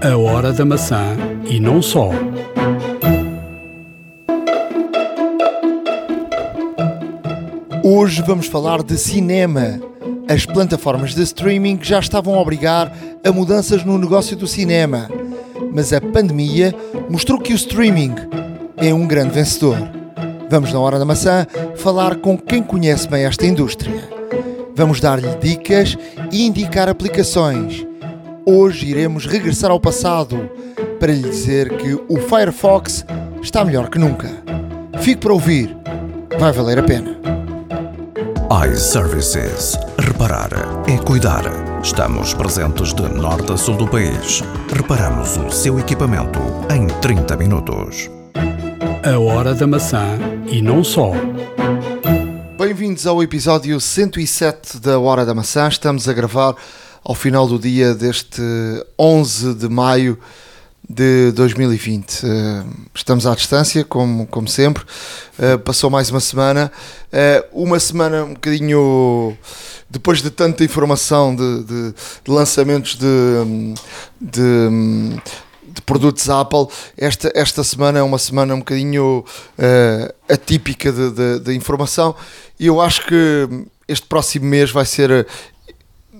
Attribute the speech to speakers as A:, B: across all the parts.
A: A hora da maçã e não só.
B: Hoje vamos falar de cinema. As plataformas de streaming já estavam a obrigar a mudanças no negócio do cinema, mas a pandemia mostrou que o streaming é um grande vencedor. Vamos na hora da maçã falar com quem conhece bem esta indústria. Vamos dar-lhe dicas e indicar aplicações. Hoje iremos regressar ao passado para lhe dizer que o Firefox está melhor que nunca. Fique para ouvir, vai valer a pena
C: iServices. Reparar é cuidar. Estamos presentes de norte a sul do país. Reparamos o seu equipamento em 30 minutos.
A: A hora da maçã e não só.
B: Bem-vindos ao episódio 107 da Hora da Maçã. Estamos a gravar ao final do dia deste 11 de maio de 2020. Eh, estamos à distância, como, como sempre. Eh, passou mais uma semana. Eh, uma semana um bocadinho depois de tanta informação de, de, de lançamentos de, de, de, produtos Apple, esta, esta semana é uma semana um bocadinho atípica de, de, informação e eu acho que este próximo mês vai ser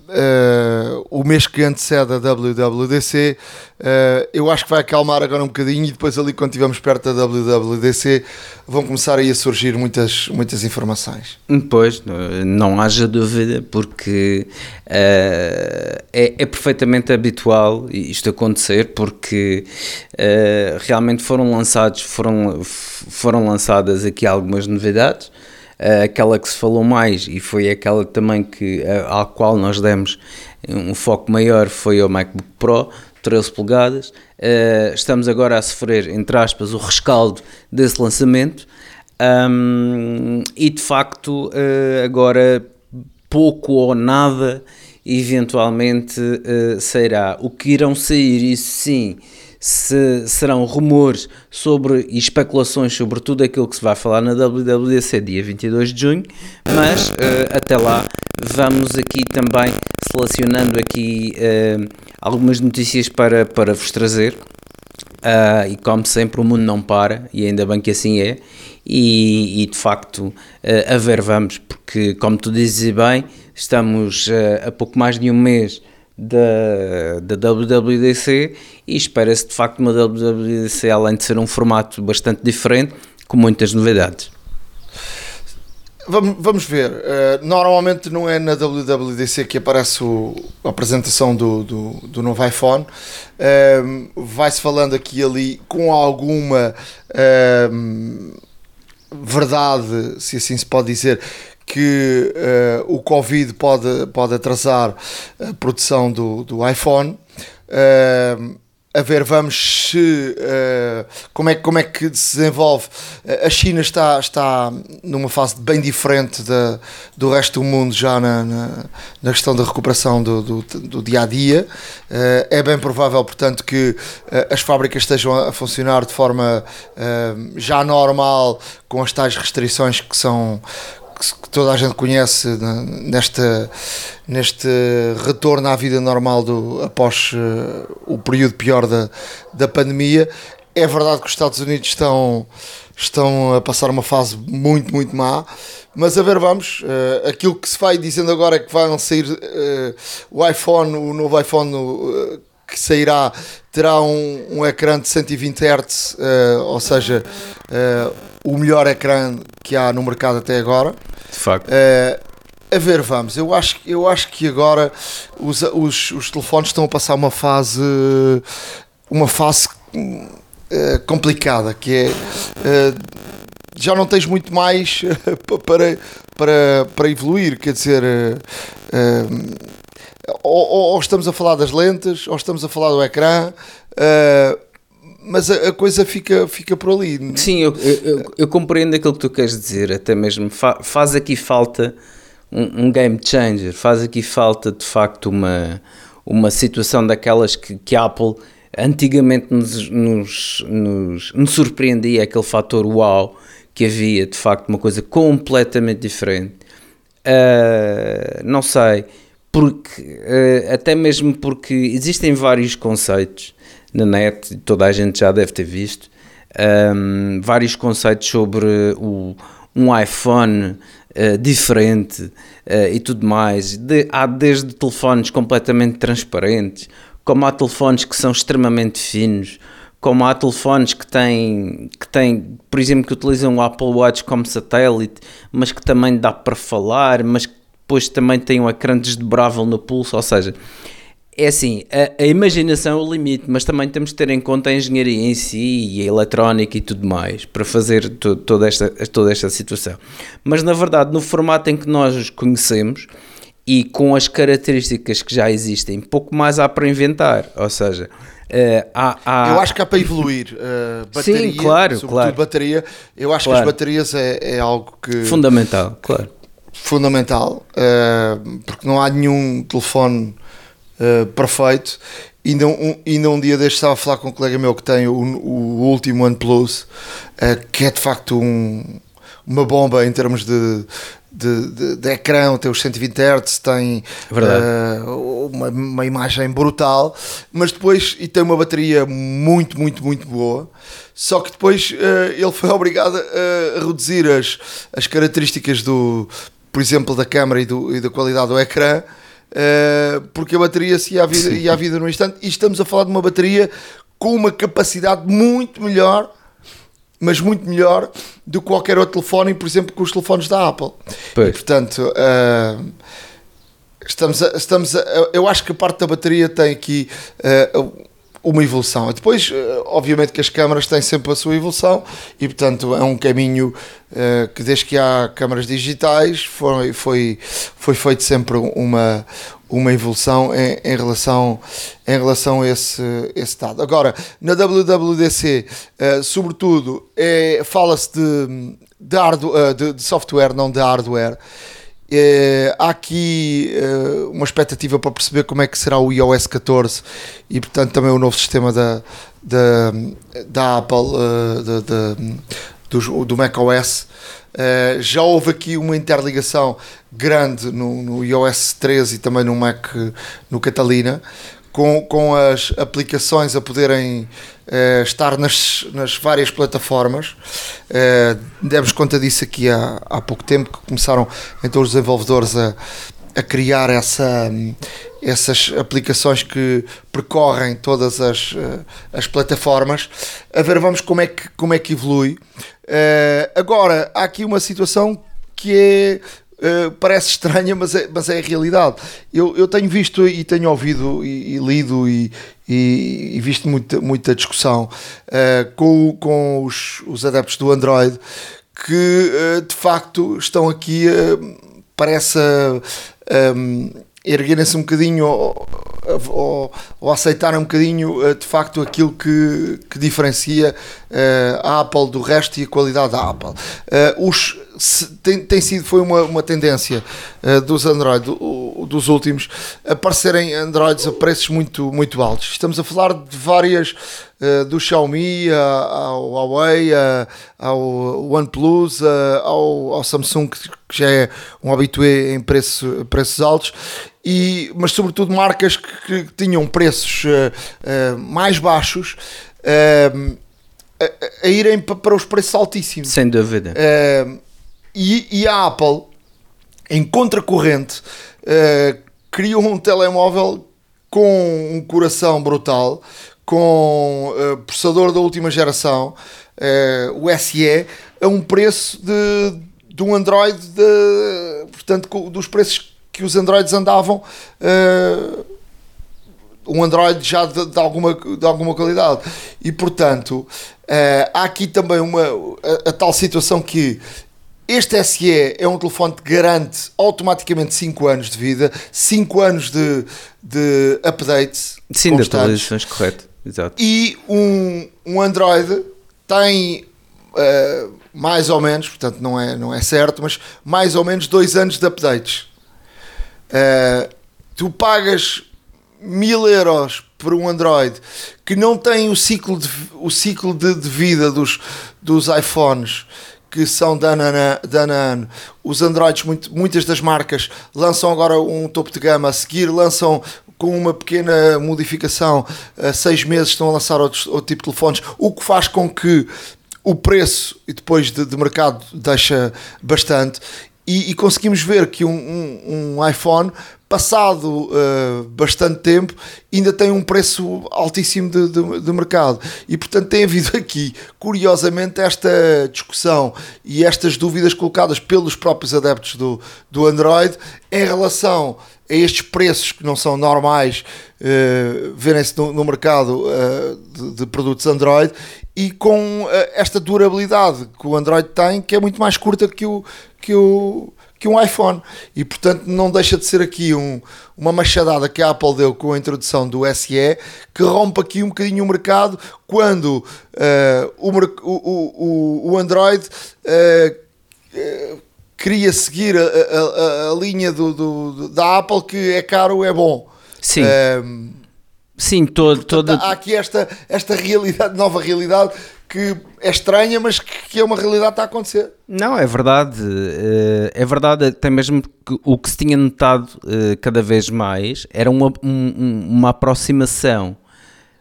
B: uh, o mês que antecede a WWDC, uh, eh, eu acho que vai acalmar agora um bocadinho e depois ali quando estivermos perto da WWDC vão começar aí a surgir muitas, muitas informações.
D: Pois, não haja dúvida, porque uh, é, é, perfeitamente habitual isto acontecer, porque realmente foram lançados, foram, foram lançadas aqui algumas novidades, aquela que se falou mais e foi aquela também que, uh, à qual nós demos um foco maior foi o MacBook Pro, 13 polegadas. Uh, estamos agora a sofrer, entre aspas, o rescaldo desse lançamento um, e de facto agora pouco ou nada eventualmente sairá. O que irão sair, isso sim, se serão rumores sobre e especulações sobre tudo aquilo que se vai falar na WWDC dia 22 de junho, mas uh, até lá vamos aqui também selecionando aqui uh, algumas notícias para, para vos trazer. Uh, e como sempre o mundo não para e ainda bem que assim é e, e de facto a ver vamos porque como tu dizes bem estamos a pouco mais de um mês da, da WWDC e espera-se de facto uma WWDC, além de ser um formato bastante diferente, com muitas novidades.
B: Vamos, vamos ver. Uh, normalmente não é na WWDC que aparece o, a apresentação do, do, do novo iPhone. Uh, Vai-se falando aqui e ali com alguma uh, verdade, se assim se pode dizer, que uh, o Covid pode, pode atrasar a produção do, do iPhone. Uh, a ver, vamos se uh, como, é, como é que se desenvolve. A China está, está numa fase bem diferente da, do resto do mundo, já na, na, na questão da recuperação do, do, do dia a dia. Uh, é bem provável, portanto, que uh, as fábricas estejam a funcionar de forma já normal, com as tais restrições que são que toda a gente conhece nesta, neste retorno à vida normal do, após uh, o período pior da, da pandemia. É verdade que os Estados Unidos estão, estão a passar uma fase muito, muito má, mas a ver, vamos. Uh, aquilo que se vai dizendo agora é que vão sair uh, o iPhone, o novo iPhone que sairá terá um, um ecrã de 120 Hz, ou seja, o melhor ecrã que há no mercado até agora.
D: De facto.
B: Uh, a ver, vamos. Eu acho, eu acho que agora os, os, os telefones estão a passar uma fase. Uma fase uh, complicada, que é. Uh, já não tens muito mais para, para, para evoluir, quer dizer. Ou, ou, estamos a falar das lentes, ou estamos a falar do ecrã. Uh, mas a, a, coisa fica, fica por ali.
D: Sim, eu, eu, eu, compreendo aquilo que tu queres dizer, até mesmo fa, faz aqui falta um, um, game changer, faz aqui falta de facto uma, uma situação daquelas que, que a Apple antigamente nos, nos, nos, nos surpreendia, aquele fator wow que havia, de facto, uma coisa completamente diferente. Uh, não sei, porque uh, até mesmo porque existem vários conceitos na net, toda a gente já deve ter visto, um, vários conceitos sobre o, um iPhone uh, diferente uh, e tudo mais. De, há desde telefones completamente transparentes, como há telefones que são extremamente finos, como há telefones que têm, que têm, por exemplo, que utilizam o Apple Watch como satélite, mas que também dá para falar, mas que depois também têm um ecrã desdobrável no pulso, ou seja, é assim, a, a, imaginação é o limite, mas também temos de ter em conta a engenharia em si e a eletrónica e tudo mais para fazer to, toda, esta, toda esta situação. Mas na verdade, no formato em que nós os conhecemos e com as características que já existem, pouco mais há para inventar. Ou seja, uh, há, há,
B: Eu acho que há para evoluir. Uh, bateria,
D: Sim, claro,
B: sobretudo
D: claro.
B: bateria. Eu acho
D: Claro.
B: que as baterias é, é algo que.
D: Fundamental, claro.
B: Fundamental, eh, porque não há nenhum telefone eh, perfeito. Ainda um, ainda um dia deste estava a falar com um colega meu que tem o, o último OnePlus, eh, que é de facto um- uma bomba em termos de, de, de- de ecrã, tem os 120 Hz, tem eh, uma, uma imagem brutal, mas depois e tem uma bateria muito, muito, muito boa. Só que depois eh, ele foi obrigado a, a reduzir as, as características do, por exemplo, da câmera e, do- e da qualidade do ecrã. eh, porque a bateria se ia à vida, ia à vida no instante e estamos a falar de uma bateria com uma capacidade muito melhor mas muito melhor do que qualquer outro telefone, por exemplo, com os telefones da Apple. E, portanto, ah, estamos, a, estamos a, eu acho que a parte da bateria tem aqui ah, uma evolução. Depois, ah, obviamente, que as câmaras têm sempre a sua evolução e, portanto, é um caminho ah, que, desde que há câmaras digitais, foi, foi, foi feito sempre uma, uma evolução em, em relação, em relação a esse, esse dado. Agora, na WWDC, eh, sobretudo, é, fala-se de, de, eh, de- de software, não de hardware. Eh, há aqui eh, uma expectativa para perceber como é que será o iOS 14 e, portanto, também o novo sistema da, da, da Apple, da- do, do macOS. Eh, já houve aqui uma interligação grande no, no iOS 13 e também no Mac, no Catalina, com, com as aplicações a poderem eh, estar nas, nas várias plataformas. Eh, demos conta disso aqui há, há pouco tempo, que começaram então os desenvolvedores a, a criar essa, essas aplicações que percorrem todas as, eh, as plataformas. A ver, vamos como é que, como é que evolui. Eh, agora, há aqui uma situação que é. eh, parece estranha, mas é, mas é a realidade. Eu, eu tenho visto e tenho ouvido e, e lido e, e- e visto muita, muita discussão eh, com, com os, os adeptos do Android que eh, de facto estão aqui, eh, parece um, erguerem-se um bocadinho ou, ou, ou aceitarem um bocadinho de facto aquilo que, que diferencia a Apple do resto e a qualidade da Apple. Eh, os, tem, tem sido, foi uma, uma tendência eh, dos Android, dos últimos, aparecerem Androids a preços muito, muito altos. Estamos a falar de várias, eh, do Xiaomi ao Huawei, ao OnePlus, ao, ao Samsung, que já é um habitué em preço, preços altos, e, mas sobretudo marcas que, que tinham preços eh, eh, mais baixos eh, a, irem pa- para os preços altíssimos.
D: Sem dúvida.
B: Eh, e, e a Apple, em contracorrente, eh, criou um telemóvel com um coração brutal, com eh, processador da última geração, eh, o SE, a um preço de, de um Android, de, portanto, dos preços que os Androids andavam. eh, um Android já de, de alguma, de alguma qualidade. E portanto, eh, há aqui também uma, a, a tal situação que este SE é um telefone que garante automaticamente 5 anos de vida, 5 anos de, de updates
D: Sim,
B: constantes.
D: atualizações, correto. Exato.
B: E um, um Android tem eh, mais ou menos, portanto não é, não é certo, mas mais ou menos 2 anos de updates. Eh, tu pagas mil euros por um Android que não tem o ciclo de, o ciclo de, de vida dos, dos iPhones que são de ano, ano. Os Androids, muito- muitas das marcas lançam agora um topo de gama, a seguir lançam com uma pequena modificação, a seis meses estão a lançar outros, outro tipo de telefones, o que faz com que o preço e depois de, de mercado deixa bastante. E, e conseguimos ver que um, um, um iPhone passado uh, bastante tempo, ainda tem um preço altíssimo de, de, de, mercado. E portanto tem havido aqui, curiosamente, esta discussão e estas dúvidas colocadas pelos próprios adeptos do, do Android em relação a estes preços que não são normais uh, verem-se no, no, mercado uh, de, de, produtos Android e com uh, esta durabilidade que o Android tem, que é muito mais curta que o, que o, que um iPhone. E portanto não deixa de ser aqui um, uma machadada que a Apple deu com a introdução do SE que rompe aqui um bocadinho o mercado quando uh, o, o, o, Android uh, queria seguir a, a, a linha do, do, da Apple que é caro, é bom.
D: Sim. Sim, todo, todo...
B: Há aqui esta, esta realidade, nova realidade que é estranha, mas que é uma realidade que está a acontecer.
D: Não, é verdade. Eh, é verdade, até mesmo que o que se tinha notado eh, cada vez mais era uma, uma aproximação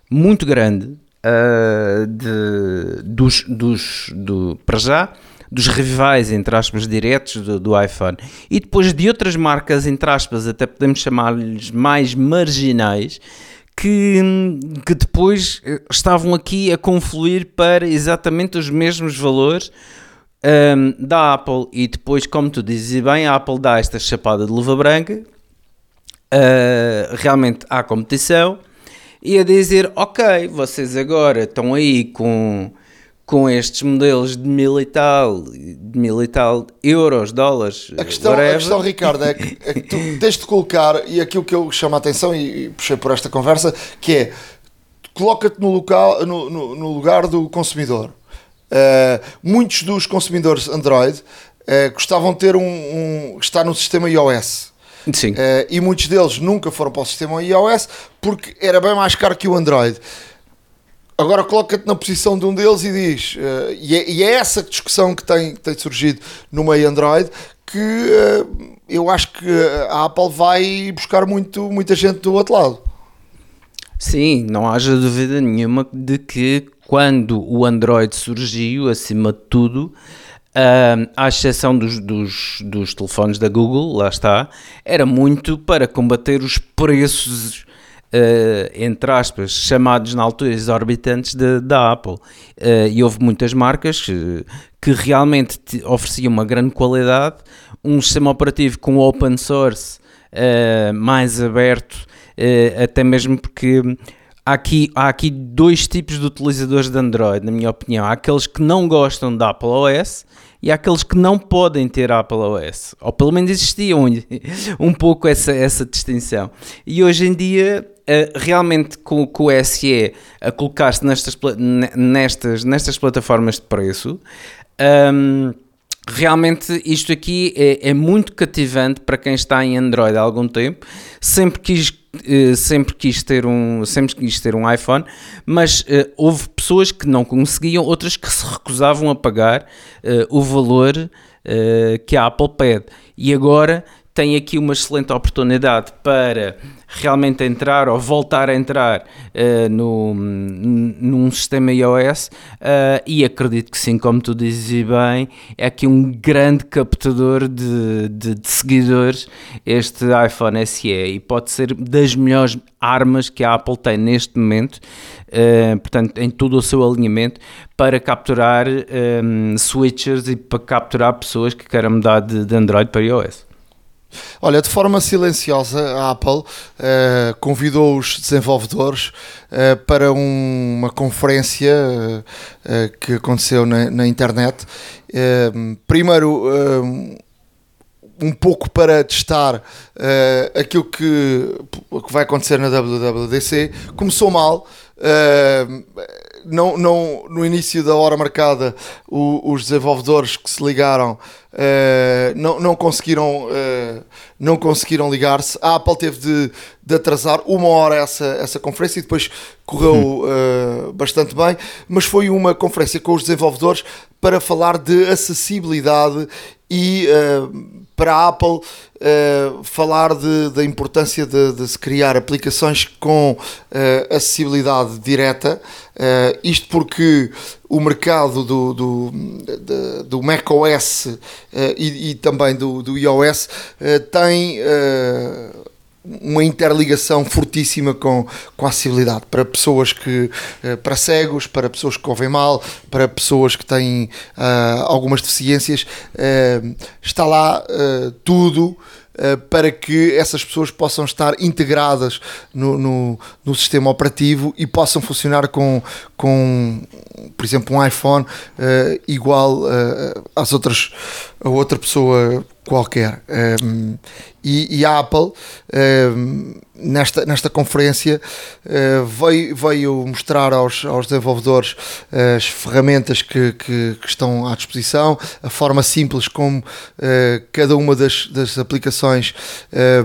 D: muito grande uh, de, dos, dos, do, para já, dos rivais, entre aspas, diretos do, do, iPhone e depois de outras marcas, entre aspas, até podemos chamar-lhes mais marginais, que, que depois eh, estavam aqui a confluir para exatamente os mesmos valores um, ehm, da Apple. E depois, como tu dizes bem, a Apple dá esta chapada de luva branca, uh, realmente há competição, e a dizer, ok, vocês agora estão aí com com estes modelos de mil e tal, de mil e tal euros, dólares,
B: a questão, a questão Ricardo, é que, é que tu tens de colocar, e aquilo que eu chamo a atenção e, e puxei por esta conversa, que é, coloca-te no, local, no, no, no, lugar do consumidor. Uh, muitos dos consumidores Android uh, gostavam de ter um, um, estar no sistema iOS.
D: Sim. Uh,
B: e muitos deles nunca foram para o sistema iOS porque era bem mais caro que o Android. Agora coloca-te na posição de um deles e diz, uh, e, é, e, é, essa discussão que tem, tem surgido no meio Android, que uh, eu acho que a Apple vai buscar muito, muita gente do outro lado.
D: Sim, não haja dúvida nenhuma de que quando o Android surgiu, acima de tudo, uh, à exceção dos, dos, dos telefones da Google, lá está, era muito para combater os preços Uh, entre aspas, chamados na altura exorbitantes de, da Apple. Uh, e houve muitas marcas que, que realmente ofereciam uma grande qualidade, um sistema operativo com open source uh, mais aberto, até mesmo porque há aqui, há aqui dois tipos de utilizadores de Android, na minha opinião. Há aqueles que não gostam da Apple OS e há aqueles que não podem ter Apple OS. Ou pelo menos existia um, um pouco essa, essa distinção. E hoje em dia Uh, realmente com, com, o SE a colocar-se nestas, nestas, nestas plataformas de preço, um, realmente isto aqui é, é, muito cativante para quem está em Android há algum tempo. Sempre quis, uh, sempre quis, ter, um, sempre quis ter um iPhone, mas uh, houve pessoas que não conseguiam, outras que se recusavam a pagar o valor que a Apple pede. E agora tem aqui uma excelente oportunidade para realmente entrar ou voltar a entrar uh, no, num sistema iOS uh, e acredito que sim, como tu dizes bem, é aqui um grande captador de, de, de, seguidores este iPhone SE e pode ser das melhores armas que a Apple tem neste momento, uh, portanto em todo o seu alinhamento para capturar um, switchers e para capturar pessoas que queiram mudar de, de Android para iOS.
B: Olha, de forma silenciosa, a Apple uh, convidou os desenvolvedores uh, para um, uma conferência uh, que aconteceu na, na internet. primeiro, um pouco para testar aquilo que, que vai acontecer na WWDC. Começou mal. Não, não, no início da hora marcada, o, os desenvolvedores que se ligaram Uh, não, não conseguiram, uh, não conseguiram ligar-se. A Apple teve de, de, atrasar uma hora essa, essa conferência e depois correu uh, bastante bem. Mas foi uma conferência com os desenvolvedores para falar de acessibilidade e para a Apple uh, falar de, da importância de, de, se criar aplicações com uh, acessibilidade direta, uh, isto porque o mercado do, do, do, macOS e, e, também do, do iOS tem uma interligação fortíssima com, com a acessibilidade para pessoas que para cegos, para pessoas que ouvem mal, para pessoas que têm uh, algumas deficiências, uh, está lá uh, tudo eh, para que essas pessoas possam estar integradas no, no, no, sistema operativo e possam funcionar com, com por exemplo, um iPhone uh, igual uh, às outras, a outra pessoa qualquer. Um, e, e, a Apple, um, nesta, nesta conferência, uh, veio, veio mostrar aos, aos desenvolvedores as ferramentas que, que, que, estão à disposição, a forma simples como uh, cada uma das, das aplicações,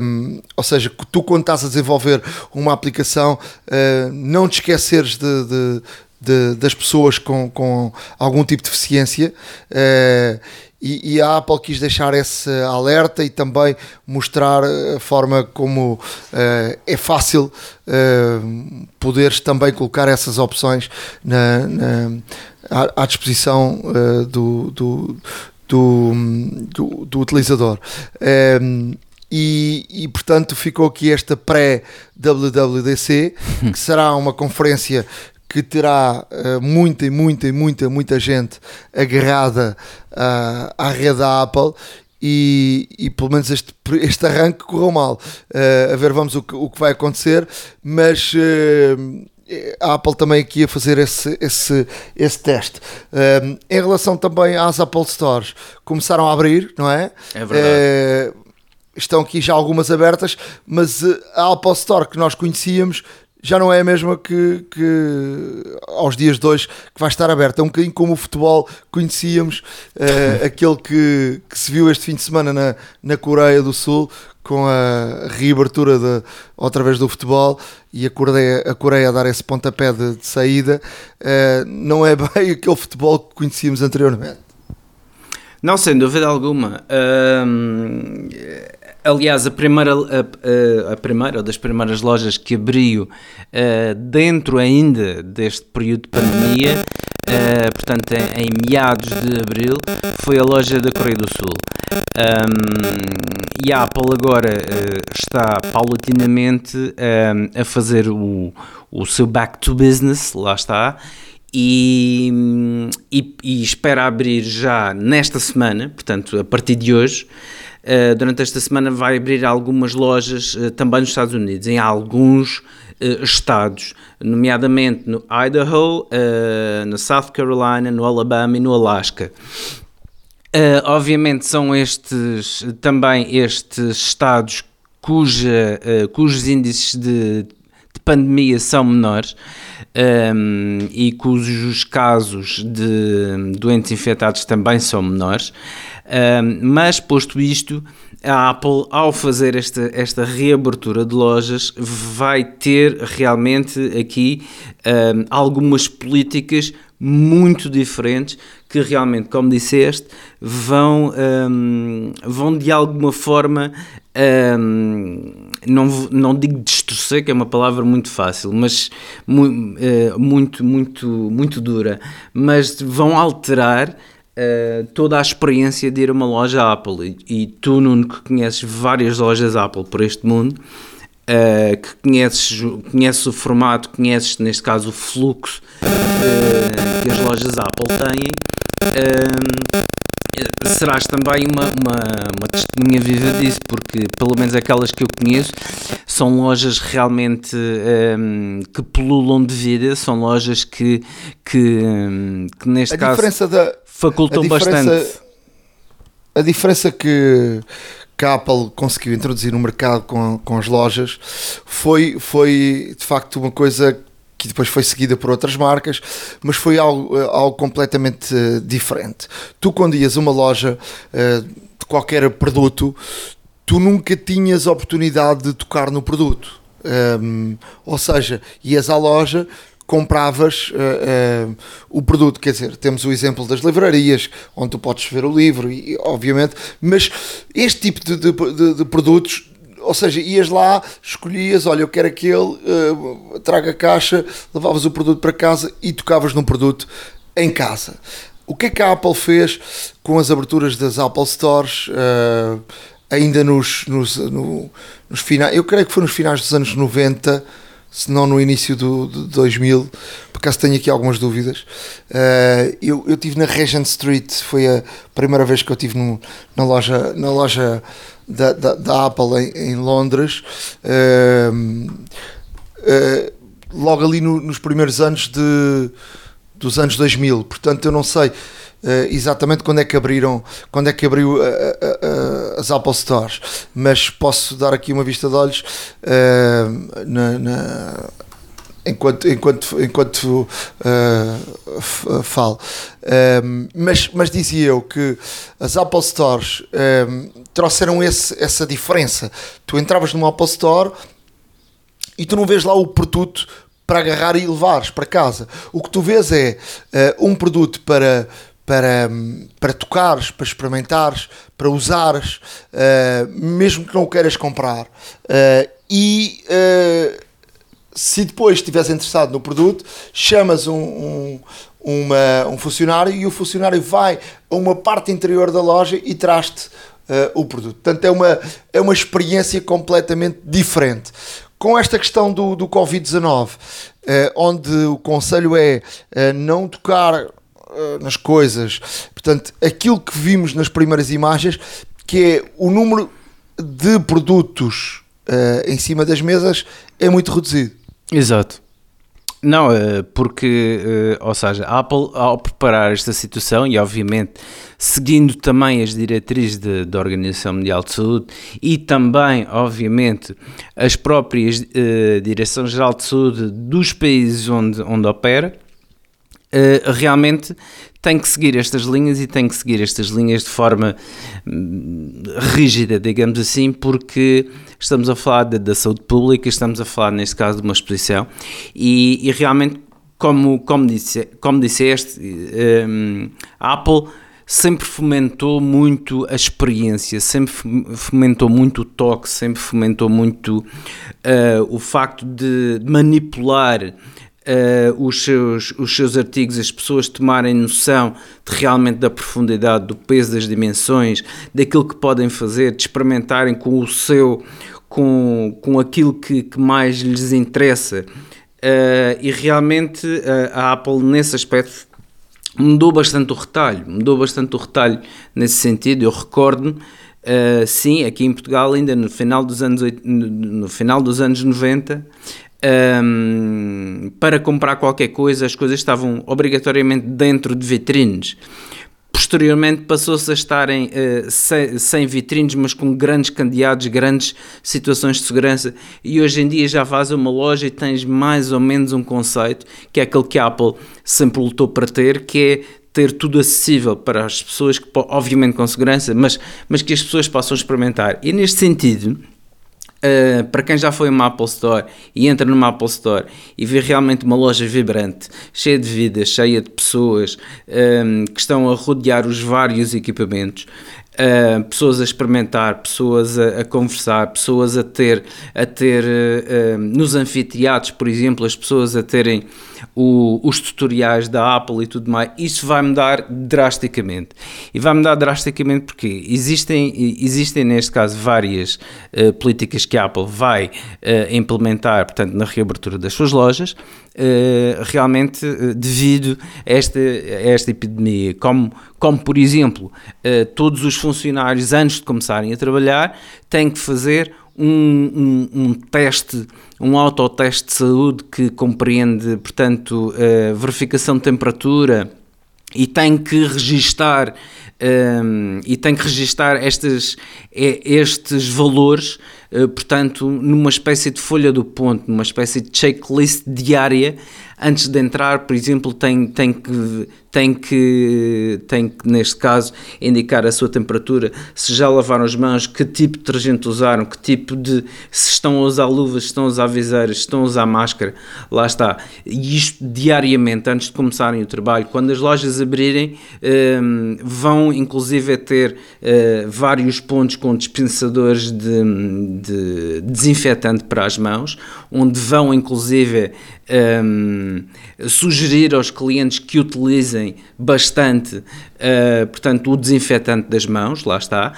B: um, ou seja, tu quando estás a desenvolver uma aplicação, uh, não te esqueceres de, de de, das pessoas com, com algum tipo de deficiência uh, e, e, a Apple quis deixar esse alerta e também mostrar a forma como uh, é fácil uh, poderes também colocar essas opções na, na à, à, disposição uh, do, do, do, do, do utilizador. Um, e, e, portanto ficou aqui esta pré-WWDC, que será uma conferência que terá uh, muita e muita e muita, muita gente agarrada uh, à rede da Apple e, e, pelo menos este, este arranque correu mal. Uh, a ver, vamos o que, o que vai acontecer, mas uh, a Apple também aqui a fazer esse, esse, esse teste. Uh, em relação também às Apple Stores, começaram a abrir, não é?
D: É verdade.
B: estão aqui já algumas abertas, mas a Apple Store que nós conhecíamos já não é a mesma que, que aos dias de hoje que vai estar aberta. É um bocadinho como o futebol conhecíamos, uh, aquele que, que, se viu este fim de semana na, na Coreia do Sul, com a reabertura de, outra vez do futebol e a Coreia, a Coreia a dar esse pontapé de, de saída, uh, não é bem aquele futebol que conhecíamos anteriormente.
D: Não, sem dúvida alguma. Um, Aliás, a primeira, a, a, primeira das primeiras lojas que abriu uh, dentro ainda deste período de pandemia, uh, portanto em, em, meados de abril, foi a loja da Coreia do Sul. Um, e a Apple agora uh, está paulatinamente um, a fazer o, o seu back to business, lá está, e, e, e espera abrir já nesta semana, portanto a partir de hoje. Uh, durante esta semana vai abrir algumas lojas uh, também nos Estados Unidos, em alguns uh, estados, nomeadamente no Idaho, na South Carolina, no Alabama e no Alaska. obviamente são estes também estes estados cuja, cujos índices de, de pandemia são menores um, e cujos casos de doentes infectados também são menores mas, posto isto, a Apple, ao fazer esta, esta reabertura de lojas, vai ter realmente aqui um, algumas políticas muito diferentes que realmente, como disseste, vão, um, vão de alguma forma, um, não, não digo distorcer, que é uma palavra muito fácil, mas uh, muito, muito, muito dura, mas vão alterar uh, toda a experiência de ir a uma loja Apple. E, e, tu, Nuno, que conheces várias lojas Apple por este mundo, uh, que conheces, conheces o formato, conheces neste caso o fluxo uh, que as lojas Apple têm, serás também uma, uma, uma, testemunha viva disso, porque pelo menos aquelas que eu conheço são lojas realmente um, que pululam de vida, são lojas que, que, que neste
B: a
D: caso.
B: Diferença da,
D: facultam bastante.
B: A diferença que, que a Apple conseguiu introduzir no mercado com, com as lojas foi, foi de facto uma coisa que depois foi seguida por outras marcas, mas foi algo, algo completamente uh, diferente. Tu, quando ias uma loja uh, de qualquer produto, tu nunca tinhas oportunidade de tocar no produto. Um, ou seja, ias à loja, compravas uh, uh, o produto. Quer dizer, temos o exemplo das livrarias, onde tu podes ver o livro, e, obviamente, mas este tipo de, de, de, de produtos ou seja, ias lá, escolhias, olha, eu quero aquele, uh, traga a caixa, levavas o produto para casa e tocavas num produto em casa. O que é que a Apple fez com as aberturas das Apple Stores, uh, ainda nos, nos, no, nos finais, eu creio que foi nos finais dos anos 90, se não no início do, de 2000, por acaso tenho aqui algumas dúvidas. Uh, eu, eu tive na Regent Street, foi a primeira vez que eu tive na loja, na loja da, da, da Apple em, em Londres. Uh, uh, logo ali no, nos primeiros anos de, dos anos 2000, portanto eu não sei exatamente quando é que abriram, quando é que abriu uh, uh, as Apple Stores, mas posso dar aqui uma vista de olhos na, na, enquanto, enquanto, enquanto falo. mas, mas dizia eu que as Apple Stores trouxeram esse, essa diferença. Tu entravas numa Apple Store e tu não vês lá o produto para agarrar e levares para casa. O que tu vês é um produto para para, para tocares, para experimentares, para usares, uh, mesmo que não o queiras comprar. Uh, e uh, se depois estiveres interessado no produto, chamas um, um, uma, um funcionário e o funcionário vai a uma parte interior da loja e traz-te o produto. Portanto, é uma, é uma experiência completamente diferente. Com esta questão do, do Covid-19, onde o conselho é não tocar eh, nas coisas. Portanto, aquilo que vimos nas primeiras imagens, que é o número de produtos uh, em cima das mesas, é muito reduzido.
D: Exato. Não, eh, porque, ou seja, a Apple, ao preparar esta situação e, obviamente, seguindo também as diretrizes da Organização Mundial de Saúde e também, obviamente, as próprias uh, Direção-Geral de Saúde dos países onde, onde opera, uh, realmente tem que seguir estas linhas e tem que seguir estas linhas de forma hum, rígida, digamos assim, porque estamos a falar de, da saúde pública, estamos a falar, neste caso, de uma exposição. E, e realmente, como, como, disse, como disseste, um, a Apple sempre fomentou muito a experiência, sempre fomentou muito o toque, sempre fomentou muito uh, o facto de manipular uh, os, seus, os seus artigos, as pessoas tomarem noção de realmente da profundidade, do peso das dimensões, daquilo que podem fazer, de experimentarem com o seu, com, com aquilo que, que mais lhes interessa. Uh, e realmente uh, a Apple, nesse aspecto, mudou bastante o retalho, mudou bastante o retalho nesse sentido. Eu recordo-me, uh, sim, aqui em Portugal, ainda no final dos anos, no final dos anos 90, um, para comprar qualquer coisa, as coisas estavam obrigatoriamente dentro de vitrines. Posteriormente passou-se a estarem uh, sem, sem, vitrines, mas com grandes candeados, grandes situações de segurança. E hoje em dia já vais a uma loja e tens mais ou menos um conceito, que é aquele que a Apple sempre lutou para ter, que é ter tudo acessível para as pessoas, que, obviamente com segurança, mas, mas que as pessoas possam experimentar. E neste sentido, Uh, para quem já foi a uma Apple Store e entra numa Apple Store e vê realmente uma loja vibrante, cheia de vida, cheia de pessoas um, que estão a rodear os vários equipamentos, uh, pessoas a experimentar, pessoas a, a, conversar, pessoas a ter, a ter uh, nos anfiteatros, por exemplo, as pessoas a terem o, os tutoriais da Apple e tudo mais, isso vai mudar drasticamente. E vai mudar drasticamente porque existem, existem neste caso várias uh, políticas que a Apple vai uh, implementar, portanto, na reabertura das suas lojas, uh, realmente devido a esta, a esta epidemia, como, como por exemplo, todos os funcionários antes de começarem a trabalhar têm que fazer um, um, um teste, um autoteste de saúde que compreende, portanto, a verificação de temperatura e tem que registar um, e tem que registar estes, estes valores portanto, numa espécie de folha do ponto, numa espécie de checklist diária antes de entrar, por exemplo, tem, tem, que, tem, que, tem que, neste caso, indicar a sua temperatura, se já lavaram as mãos, que tipo de detergente usaram, que tipo de. se estão a usar luvas, se estão a usar viseiras, se estão a usar máscara, lá está. E isto diariamente, antes de começarem o trabalho, quando as lojas abrirem, um, vão inclusive ter uh, vários pontos com dispensadores de, de desinfetante para as mãos, onde vão inclusive um, sugerir aos clientes que utilizem bastante, uh, portanto, o desinfetante das mãos, lá está.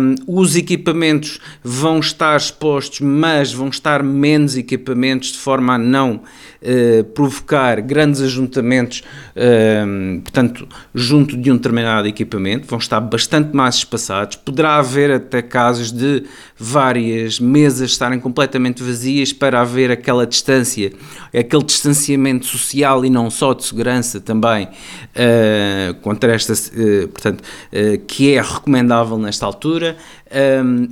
D: Um, os equipamentos vão estar expostos, mas vão estar menos equipamentos de forma a não uh, provocar grandes ajuntamentos, uh, portanto, junto de um determinado equipamento, vão estar bastante mais espaçados. Poderá haver até casos de várias mesas estarem completamente vazias para haver aquela distância, aquele distanciamento social e não só de segurança também, uh, contra esta, uh, portanto, uh, que é recomendável nesta altura.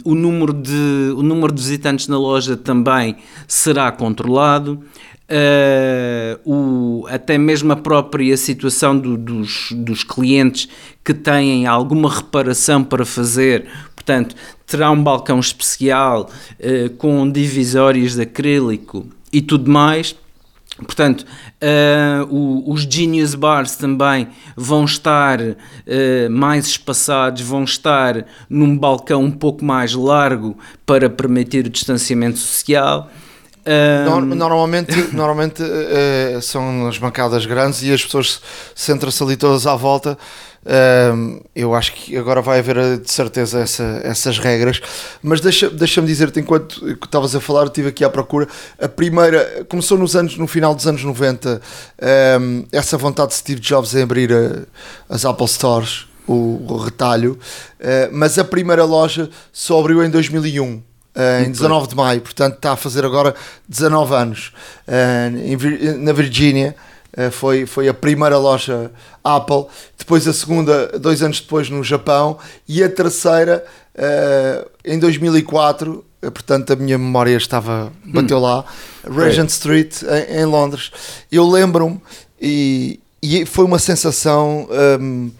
D: O, número de, o número de visitantes na loja também será controlado. Uh, o, até mesmo a própria situação do, dos, dos clientes que têm alguma reparação para fazer, portanto, terá um balcão especial uh, com divisórias de acrílico e tudo mais. Portanto, uh, os Genius Bars também vão estar uh, mais espaçados, vão estar num balcão um pouco mais largo para permitir o distanciamento social.
B: Normalmente, normalmente uh, são as bancadas grandes e as pessoas centram-se ali todas à volta. Uh, eu acho que agora vai haver eh, de certeza essa, essas regras, mas deixa-me deixa dizer-te, enquanto estavas a falar, estive aqui à procura. A primeira começou nos anos, no final dos anos 90, essa vontade de Steve Jobs em abrir a, as Apple Stores, o, o retalho, uh, mas a primeira loja só abriu em 2001. Uh, em 19 de maio, portanto está a fazer agora 19 anos na Virgínia. Uh, foi, foi a primeira loja Apple, depois a segunda, dois anos depois no Japão, e a terceira em 2004. Portanto, a minha memória estava, bateu hum. lá, Regent Street, em, em Londres. Eu lembro-me, e, e foi uma sensação um,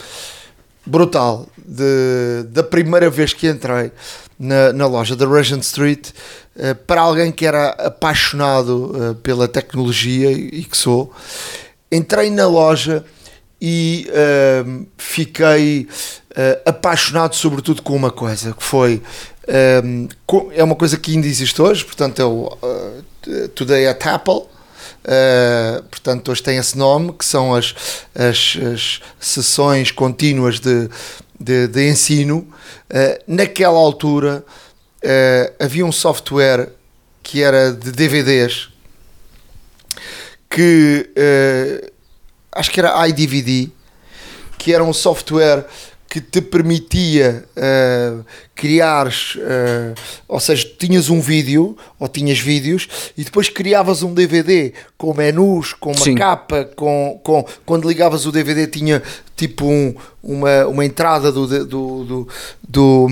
B: brutal de, da primeira vez que entrei na, na loja da Regent Street uh, para alguém que era apaixonado uh, pela tecnologia e, que sou. Entrei na loja e uh, fiquei apaixonado sobretudo com uma coisa que foi com, é uma coisa que ainda existe hoje, portanto é o Today at Apple. Uh, portanto, hoje tem esse nome, que são as, as, as sessões contínuas de, de, de ensino, uh, naquela altura uh, havia um software que era de DVDs que uh, acho que era iDVD, que era um software que te permitia uh, criares, uh, ou seja, tinhas um vídeo ou tinhas vídeos e depois criavas um DVD com menus, com uma Sim. capa, com, com quando ligavas o DVD tinha tipo um, uma, uma entrada do, do, do, do,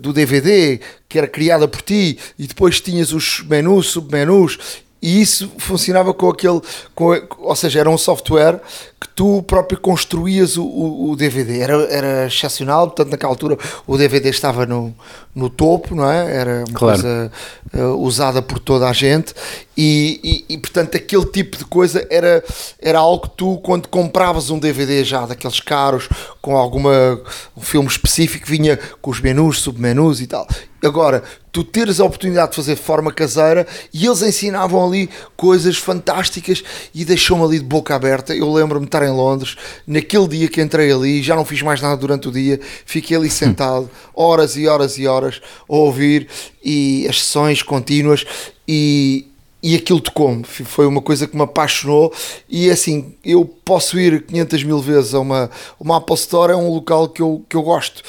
B: do DVD que era criada por ti e depois tinhas os menus, submenus e isso funcionava com aquele, com, ou seja, era um software que tu próprio construías o, o, o, DVD. Era, era excepcional, portanto, naquela altura o DVD estava no, no topo, não é? Era uma claro. coisa uh, usada por toda a gente e, e, e, portanto, aquele tipo de coisa era, era algo que tu, quando compravas um DVD já daqueles caros, com alguma um filme específico, vinha com os menus, submenus e tal. Agora, tu teres a oportunidade de fazer de forma caseira e eles ensinavam ali coisas fantásticas e deixou-me ali de boca aberta. Eu lembro-me de estar em Londres, naquele dia que entrei ali, já não fiz mais nada durante o dia, fiquei ali sentado, horas e horas e horas, a ouvir e as sessões contínuas e, e aquilo tocou-me, foi uma coisa que me apaixonou e assim, eu posso ir 500 mil vezes a uma, uma Apple Store, é um local que eu, que eu gosto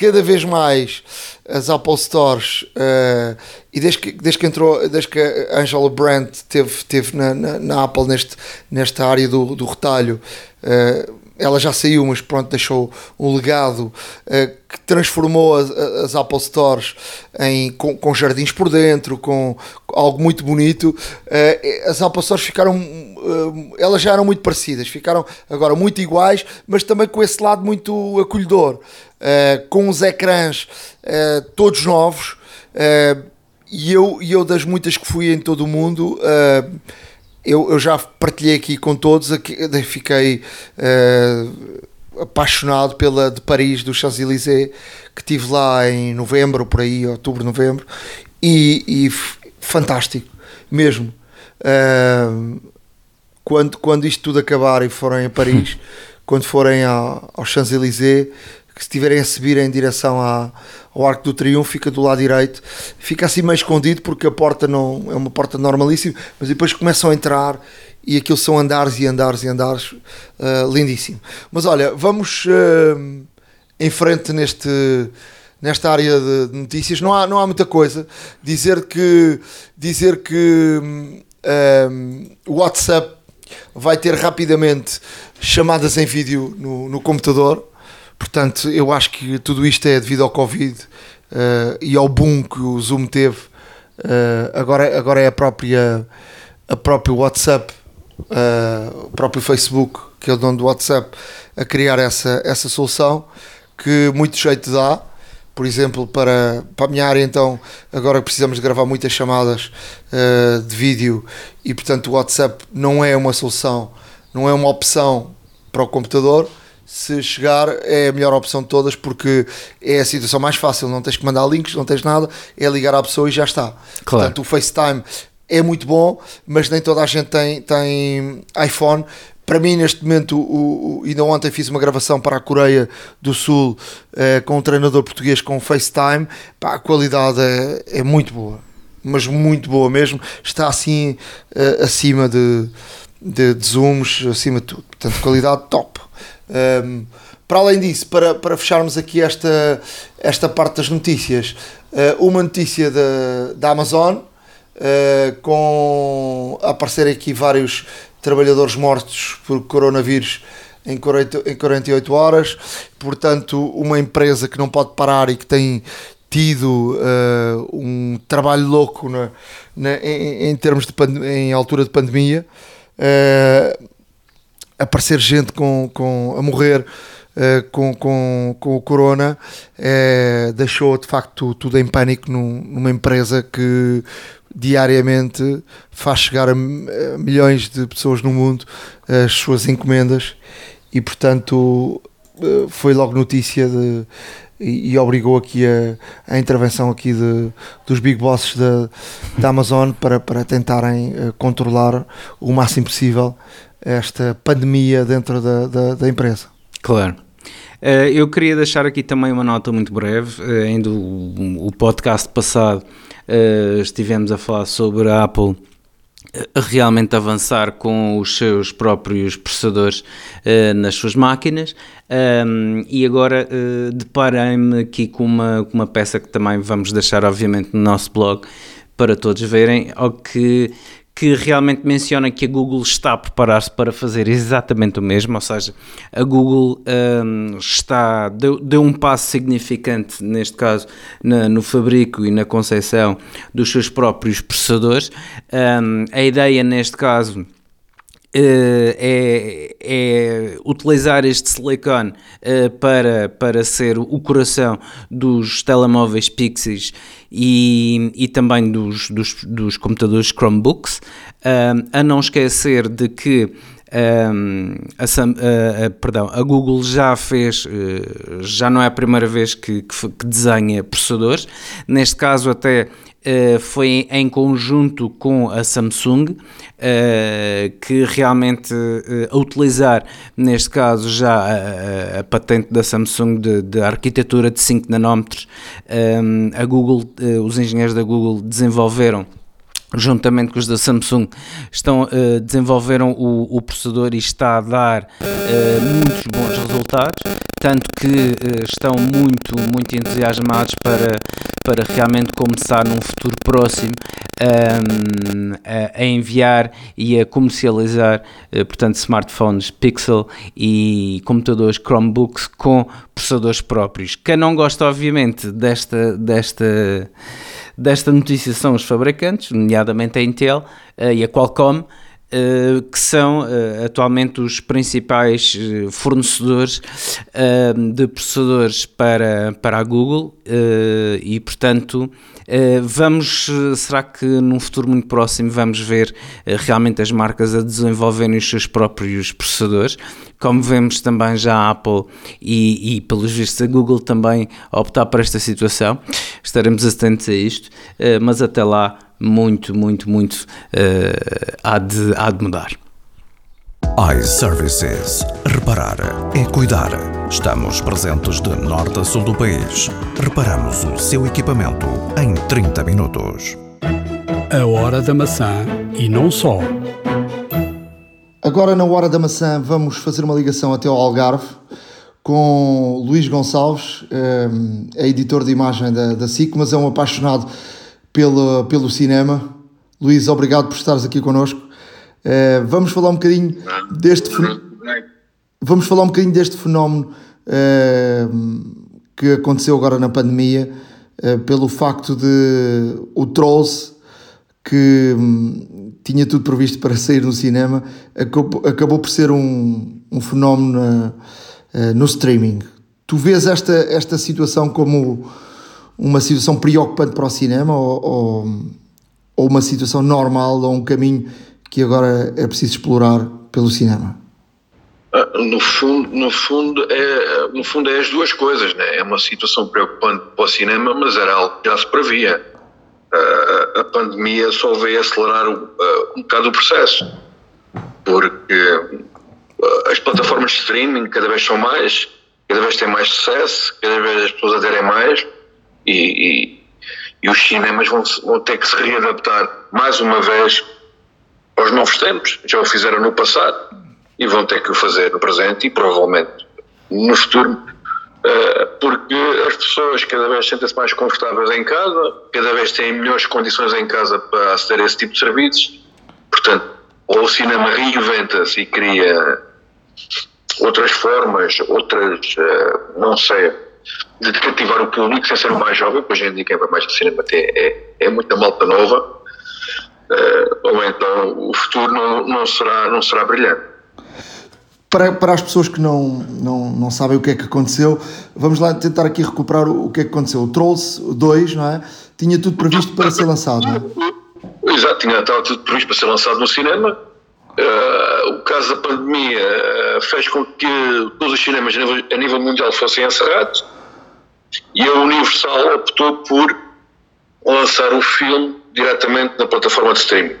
B: cada vez mais as Apple Stores uh, e desde que, desde que entrou, desde que a Angela Brandt teve, teve na, na, na Apple neste, nesta área do, do retalho, uh, ela já saiu, mas pronto, deixou um legado uh, que transformou as, as Apple Stores em, com, com, jardins por dentro, com algo muito bonito. Uh, as Apple Stores ficaram, uh, elas já eram muito parecidas, ficaram agora muito iguais, mas também com esse lado muito acolhedor, com os ecrãs todos novos. e eu, e eu, das muitas que fui em todo o mundo, eu, eu já partilhei aqui com todos, aqui, fiquei uh, apaixonado pela de Paris, do Champs-Élysées, que tive lá em novembro, por aí, outubro, novembro, e, e fantástico, mesmo. Uh, quando, quando isto tudo acabar e forem a Paris, quando forem ao, ao Champs-Élysées, que se estiverem a subir em direção à, ao Arco do Triunfo, fica do lado direito, fica assim meio escondido porque a porta não é uma porta normalíssima, mas depois começam a entrar e aquilo são andares e andares e andares, uh, lindíssimo. Mas olha, vamos uh, em frente neste nesta área de notícias. Não há, não há muita coisa. Dizer que dizer que eh, o WhatsApp vai ter rapidamente chamadas em vídeo no, no computador Portanto, eu acho que tudo isto é devido ao Covid uh, e ao boom que o Zoom teve. Uh, agora, agora é a própria, a própria WhatsApp, uh, o próprio Facebook, que é o dono do WhatsApp, a criar essa, essa solução que muito jeito dá. Por exemplo, para, para a minha área, então, agora precisamos de gravar muitas chamadas de vídeo e, portanto, o WhatsApp não é uma solução, não é uma opção para o computador se chegar é a melhor opção de todas porque é a situação mais fácil, não tens que mandar links, não tens nada, é ligar à pessoa e já está. Claro. Portanto, o FaceTime é muito bom, mas nem toda a gente tem, tem iPhone. Para mim, neste momento, o, o, ainda ontem fiz uma gravação para a Coreia do Sul eh, com um treinador português com FaceTime. Pá, a qualidade é, é muito boa, mas muito boa mesmo. Está assim eh, acima de, de, de zooms, acima de tudo. Portanto, qualidade top. Um, para além disso, para, para fecharmos aqui esta, esta parte das notícias, uh, uma notícia da, da Amazon, uh, com a aparecer aqui vários trabalhadores mortos por coronavírus em, 40, em 48 horas, portanto, uma empresa que não pode parar e que tem tido uh, um trabalho louco na, na em, em, termos de em altura de pandemia. Uh, aparecer gente com, com, a morrer uh, com, com, com o corona uh, deixou de facto tudo em pânico num, numa empresa que diariamente faz chegar a, milhões de pessoas no mundo as suas encomendas. E portanto foi logo notícia de e, e, obrigou aqui a, a intervenção aqui de, dos big bosses da, da Amazon para, para tentarem controlar o máximo possível esta pandemia dentro da, da, da empresa.
D: Claro. Uh, eu queria deixar aqui também uma nota muito breve. Uh, ainda o, podcast passado uh, estivemos a falar sobre a Apple realmente avançar com os seus próprios processadores nas suas máquinas e agora deparei-me aqui com uma, com uma peça que também vamos deixar obviamente no nosso blog para todos verem, ao que que realmente menciona que a Google está a preparar-se para fazer exatamente o mesmo, ou seja, a Google um, está, deu, deu, um passo significante, neste caso, na, no fabrico e na concepção dos seus próprios processadores. Um, a ideia, neste caso, é, é, utilizar este silicone uh, para, para ser o coração dos telemóveis Pixies e, e também dos, dos, dos computadores Chromebooks, a não esquecer de que um, a, a, perdão, a Google já fez, já não é a primeira vez que, que, que desenha processadores, neste caso até Uh, foi em conjunto com a Samsung, uh, que realmente uh, a utilizar, neste caso, já a, a patente da Samsung de, de, arquitetura de 5 nanómetros, a Google, os engenheiros da Google desenvolveram juntamente com os da Samsung, estão, uh, desenvolveram o, o, processador e está a dar uh, muitos bons resultados. tanto que uh, estão muito, muito entusiasmados para, para realmente começar num futuro próximo um, a, a, enviar e a comercializar, portanto, smartphones Pixel e computadores Chromebooks com processadores próprios. Quem não gosta, obviamente, desta, desta, desta notícia são os fabricantes, nomeadamente a Intel uh, e a Qualcomm, que são uh, atualmente os principais uh, fornecedores de processadores para, para a Google e, portanto, vamos, será que num futuro muito próximo vamos ver realmente as marcas a desenvolverem os seus próprios processadores, como vemos também já a Apple e, e pelos vistos a Google também a optar por esta situação, estaremos atentos a isto, mas até lá muito, muito, muito uh, há, de, há de mudar.
C: iServices. Reparar é cuidar. Estamos presentes de norte a sul do país. Reparamos o seu equipamento em 30 minutos.
A: A hora da maçã e não só.
B: Agora, na hora da maçã, vamos fazer uma ligação até ao Algarve com Luís Gonçalves, é editor de imagem da, da SIC, mas é um apaixonado pelo, pelo cinema. Luís, obrigado por estares aqui connosco. Uh, vamos falar um bocadinho deste vamos falar um bocadinho deste fenómeno uh, que aconteceu agora na pandemia uh, pelo facto de o Trolls que um, tinha tudo previsto para sair no cinema acabou, acabou por ser um, um fenómeno no streaming. Tu vês esta, esta situação como uma situação preocupante para o cinema ou, ou, uma situação normal ou um caminho que agora é preciso explorar pelo cinema?
E: Ah, no fundo, no fundo, é, no fundo é as duas coisas, né? É uma situação preocupante para o cinema, mas era algo que já se previa. Uh, a pandemia só veio acelerar uh, um bocado o processo, porque as plataformas de streaming cada vez são mais, cada vez têm mais sucesso, cada vez as pessoas aderem mais, e, e, e os cinemas vão, vão, ter que se readaptar mais uma vez aos novos tempos. Já o fizeram no passado e vão ter que o fazer no presente e provavelmente no futuro, eh, porque as pessoas cada vez sentem-se mais confortáveis em casa, cada vez têm melhores condições em casa para aceder a esse tipo de serviços. Portanto, ou o cinema reinventa-se e cria outras formas, outras, eh, não sei, de cativar o público sem ser o mais jovem, pois hoje em dia quem vai mais ao cinema é, é muita malta nova, uh, ou então o futuro não, não, será, não será brilhante.
B: Para, para as pessoas que não, não, não sabem o que é que aconteceu, vamos lá tentar aqui recuperar o, o que é que aconteceu. O Trolls 2, não é? Tinha tudo previsto para ser lançado, não é?
E: Exato, tinha tudo previsto para ser lançado no cinema. Uh, o caso da pandemia uh, fez com que todos os cinemas a nível, a nível mundial fossem encerrados e a Universal optou por lançar o filme diretamente na plataforma de streaming.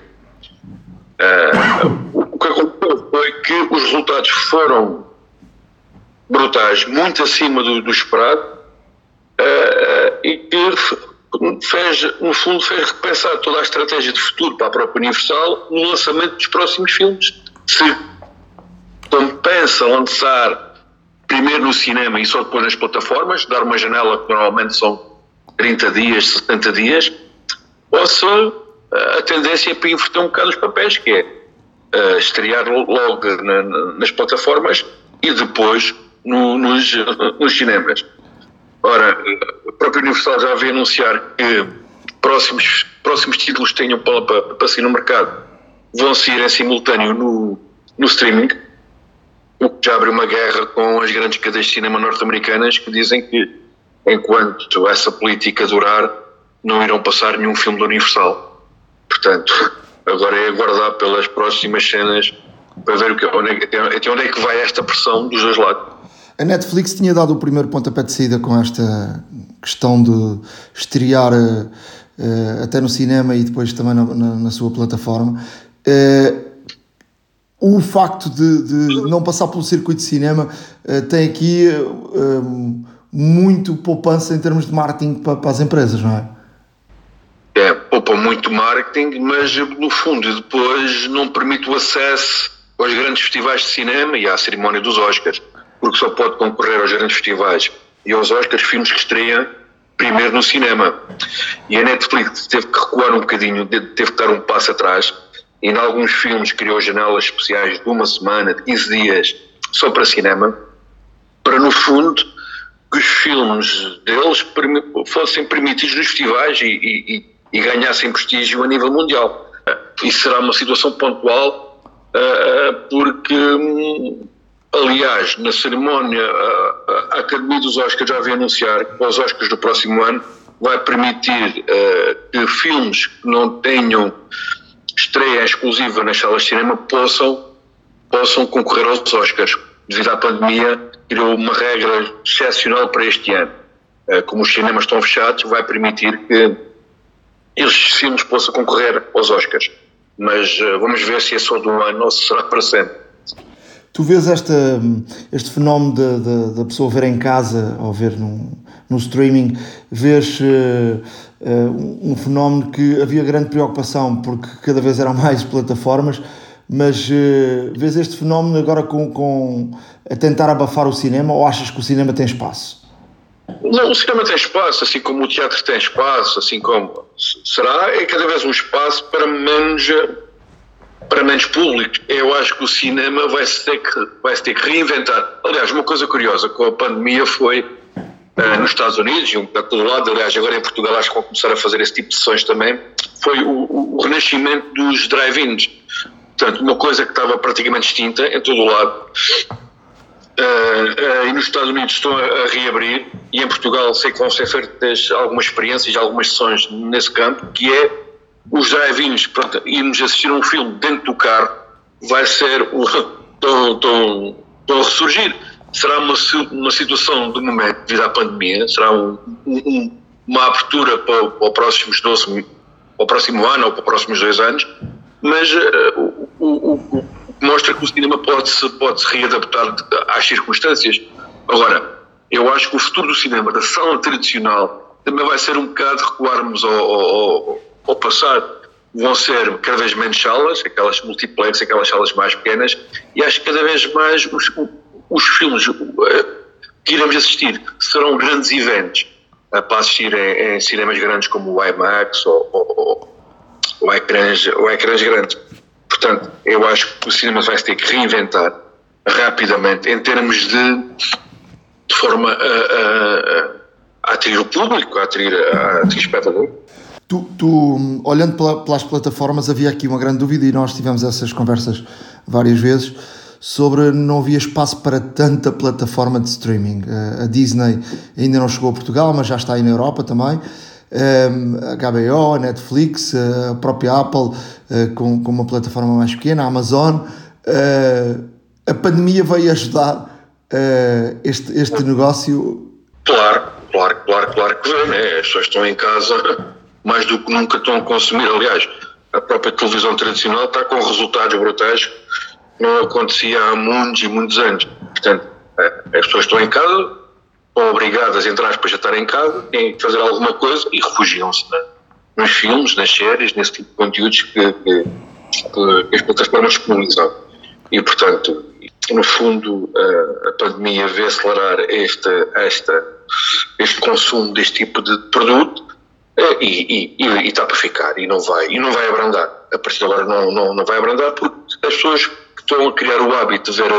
E: Uh, o que aconteceu foi que os resultados foram brutais, muito acima do, do esperado, uh, e que fez, no fundo, fez repensar toda a estratégia de futuro para a própria Universal no lançamento dos próximos filmes. Se compensa lançar primeiro no cinema e só depois nas plataformas, dar uma janela que normalmente são 30 dias, 70 dias, ou se eh, a tendência é para inverter um bocado os papéis, que é uh, estrear logo na, nas plataformas e depois no, nos, nos cinemas. Ora, a própria Universal já veio anunciar que próximos, próximos títulos que tenham para, para, para sair no mercado vão sair em simultâneo no, no streaming já abre uma guerra com as grandes cadeias de cinema norte-americanas que dizem que enquanto essa política durar não irão passar nenhum filme da Universal. Portanto, agora é aguardar pelas próximas cenas para ver o que, onde, é, até onde é que vai esta pressão dos dois lados.
B: A Netflix tinha dado o primeiro pontapé de saída com esta questão de estrear uh, até no cinema e depois também na, na, na sua plataforma. Uh, o facto de, de, não passar pelo circuito de cinema uh, tem aqui uh, muito poupança em termos de marketing para, para, as empresas, não é?
E: É, poupa muito marketing, mas no fundo depois não permite o acesso aos grandes festivais de cinema e à cerimónia dos Oscars. porque só pode concorrer aos grandes festivais e aos Oscars filmes que estreiam primeiro no cinema. E a Netflix teve que recuar um bocadinho, teve que dar um passo atrás, e em alguns filmes criou janelas especiais de uma semana, de 15 dias, só para cinema, para no fundo que os filmes deles fossem permitidos nos festivais e, e, e ganhassem prestígio a nível mundial. Isso será uma situação pontual, eh, porque hum, Aliás, na cerimónia, a, Academia dos Oscars já veio anunciar que os Oscars do próximo ano vai permitir que filmes que não tenham estreia exclusiva nas salas de cinema possam, possam concorrer aos Oscars. Devido à pandemia, criou uma regra excepcional para este ano. Uh, como os cinemas estão fechados, vai permitir que esses filmes possam concorrer aos Oscars. Mas uh, vamos ver se é só de um ano ou se será para sempre.
B: Tu vês esta, este fenómeno da pessoa ver em casa ou ver num, no streaming, vês uh, um fenómeno que havia grande preocupação porque cada vez eram mais plataformas, mas uh, vês este fenómeno agora com, com a tentar abafar o cinema ou achas que o cinema tem espaço?
E: O cinema tem espaço, assim como o teatro tem espaço, assim como será, é cada vez um espaço para menos para menos público. Eu acho que o cinema vai se ter que, vai -se ter que reinventar. Aliás, uma coisa curiosa com a pandemia foi nos Estados Unidos e um bocado todo lado, aliás, agora em Portugal acho que vão começar a fazer esse tipo de sessões também, foi o, o renascimento dos drive-ins. Portanto, uma coisa que estava praticamente extinta em todo o lado. Uh, uh, e nos Estados Unidos estão a, a, reabrir e em Portugal sei que vão ser feitas algumas experiências, algumas sessões nesse campo, que é os drive-ins, pronto, irmos assistir um filme dentro do carro, vai ser o, tão, tão, tão a ressurgir. Será uma, uma situação de momento devido à pandemia, será um, um, uma abertura para, para, os próximos 12, para o próximo ano ou para os próximos dois anos, mas uh, o, o, o, mostra que o cinema pode-se pode -se readaptar às circunstâncias. Agora, eu acho que o futuro do cinema, da sala tradicional, também vai ser um bocado recuarmos ao, ao, ao passar vão ser cada vez menos salas, aquelas multiplex, aquelas salas mais pequenas, e acho que cada vez mais os, os filmes eh, que iremos assistir serão grandes eventos para assistir em, em cinemas grandes como o IMAX ou, ou, ou, ecrãs, ou ecrãs grandes. Portanto, eu acho que o cinema vai se ter que reinventar rapidamente em termos de, de forma a, a, a, atrair o público, a atrair, a atrair espectador.
B: Tu, tu olhando pela, pelas plataformas, havia aqui uma grande dúvida e nós tivemos essas conversas várias vezes sobre não havia espaço para tanta plataforma de streaming. Eh, a Disney ainda não chegou a Portugal, mas já está aí na Europa também. Ehm, a HBO, a Netflix, eh, a própria Apple eh, com, com uma plataforma mais pequena, a Amazon. A pandemia veio ajudar este, este negócio?
E: Claro, claro, claro, claro que vem, né? As pessoas estão em casa mais do que nunca estão a consumir. Aliás, a própria televisão tradicional está com resultados brutais não acontecia há muitos e muitos anos. Portanto, é, as pessoas estão em casa, estão obrigadas, entre aspas, a estar em casa, têm que fazer alguma coisa e refugiam-se nos filmes, nas séries, nesse tipo de conteúdos que, que, que as plataformas disponibilizam. E, portanto, no fundo, a, a pandemia vê acelerar este, esta, este consumo deste tipo de produto é, e, e, e, está para ficar e não vai e não vai abrandar a partir de agora não, não, não vai abrandar porque as pessoas estão a criar o hábito de ver,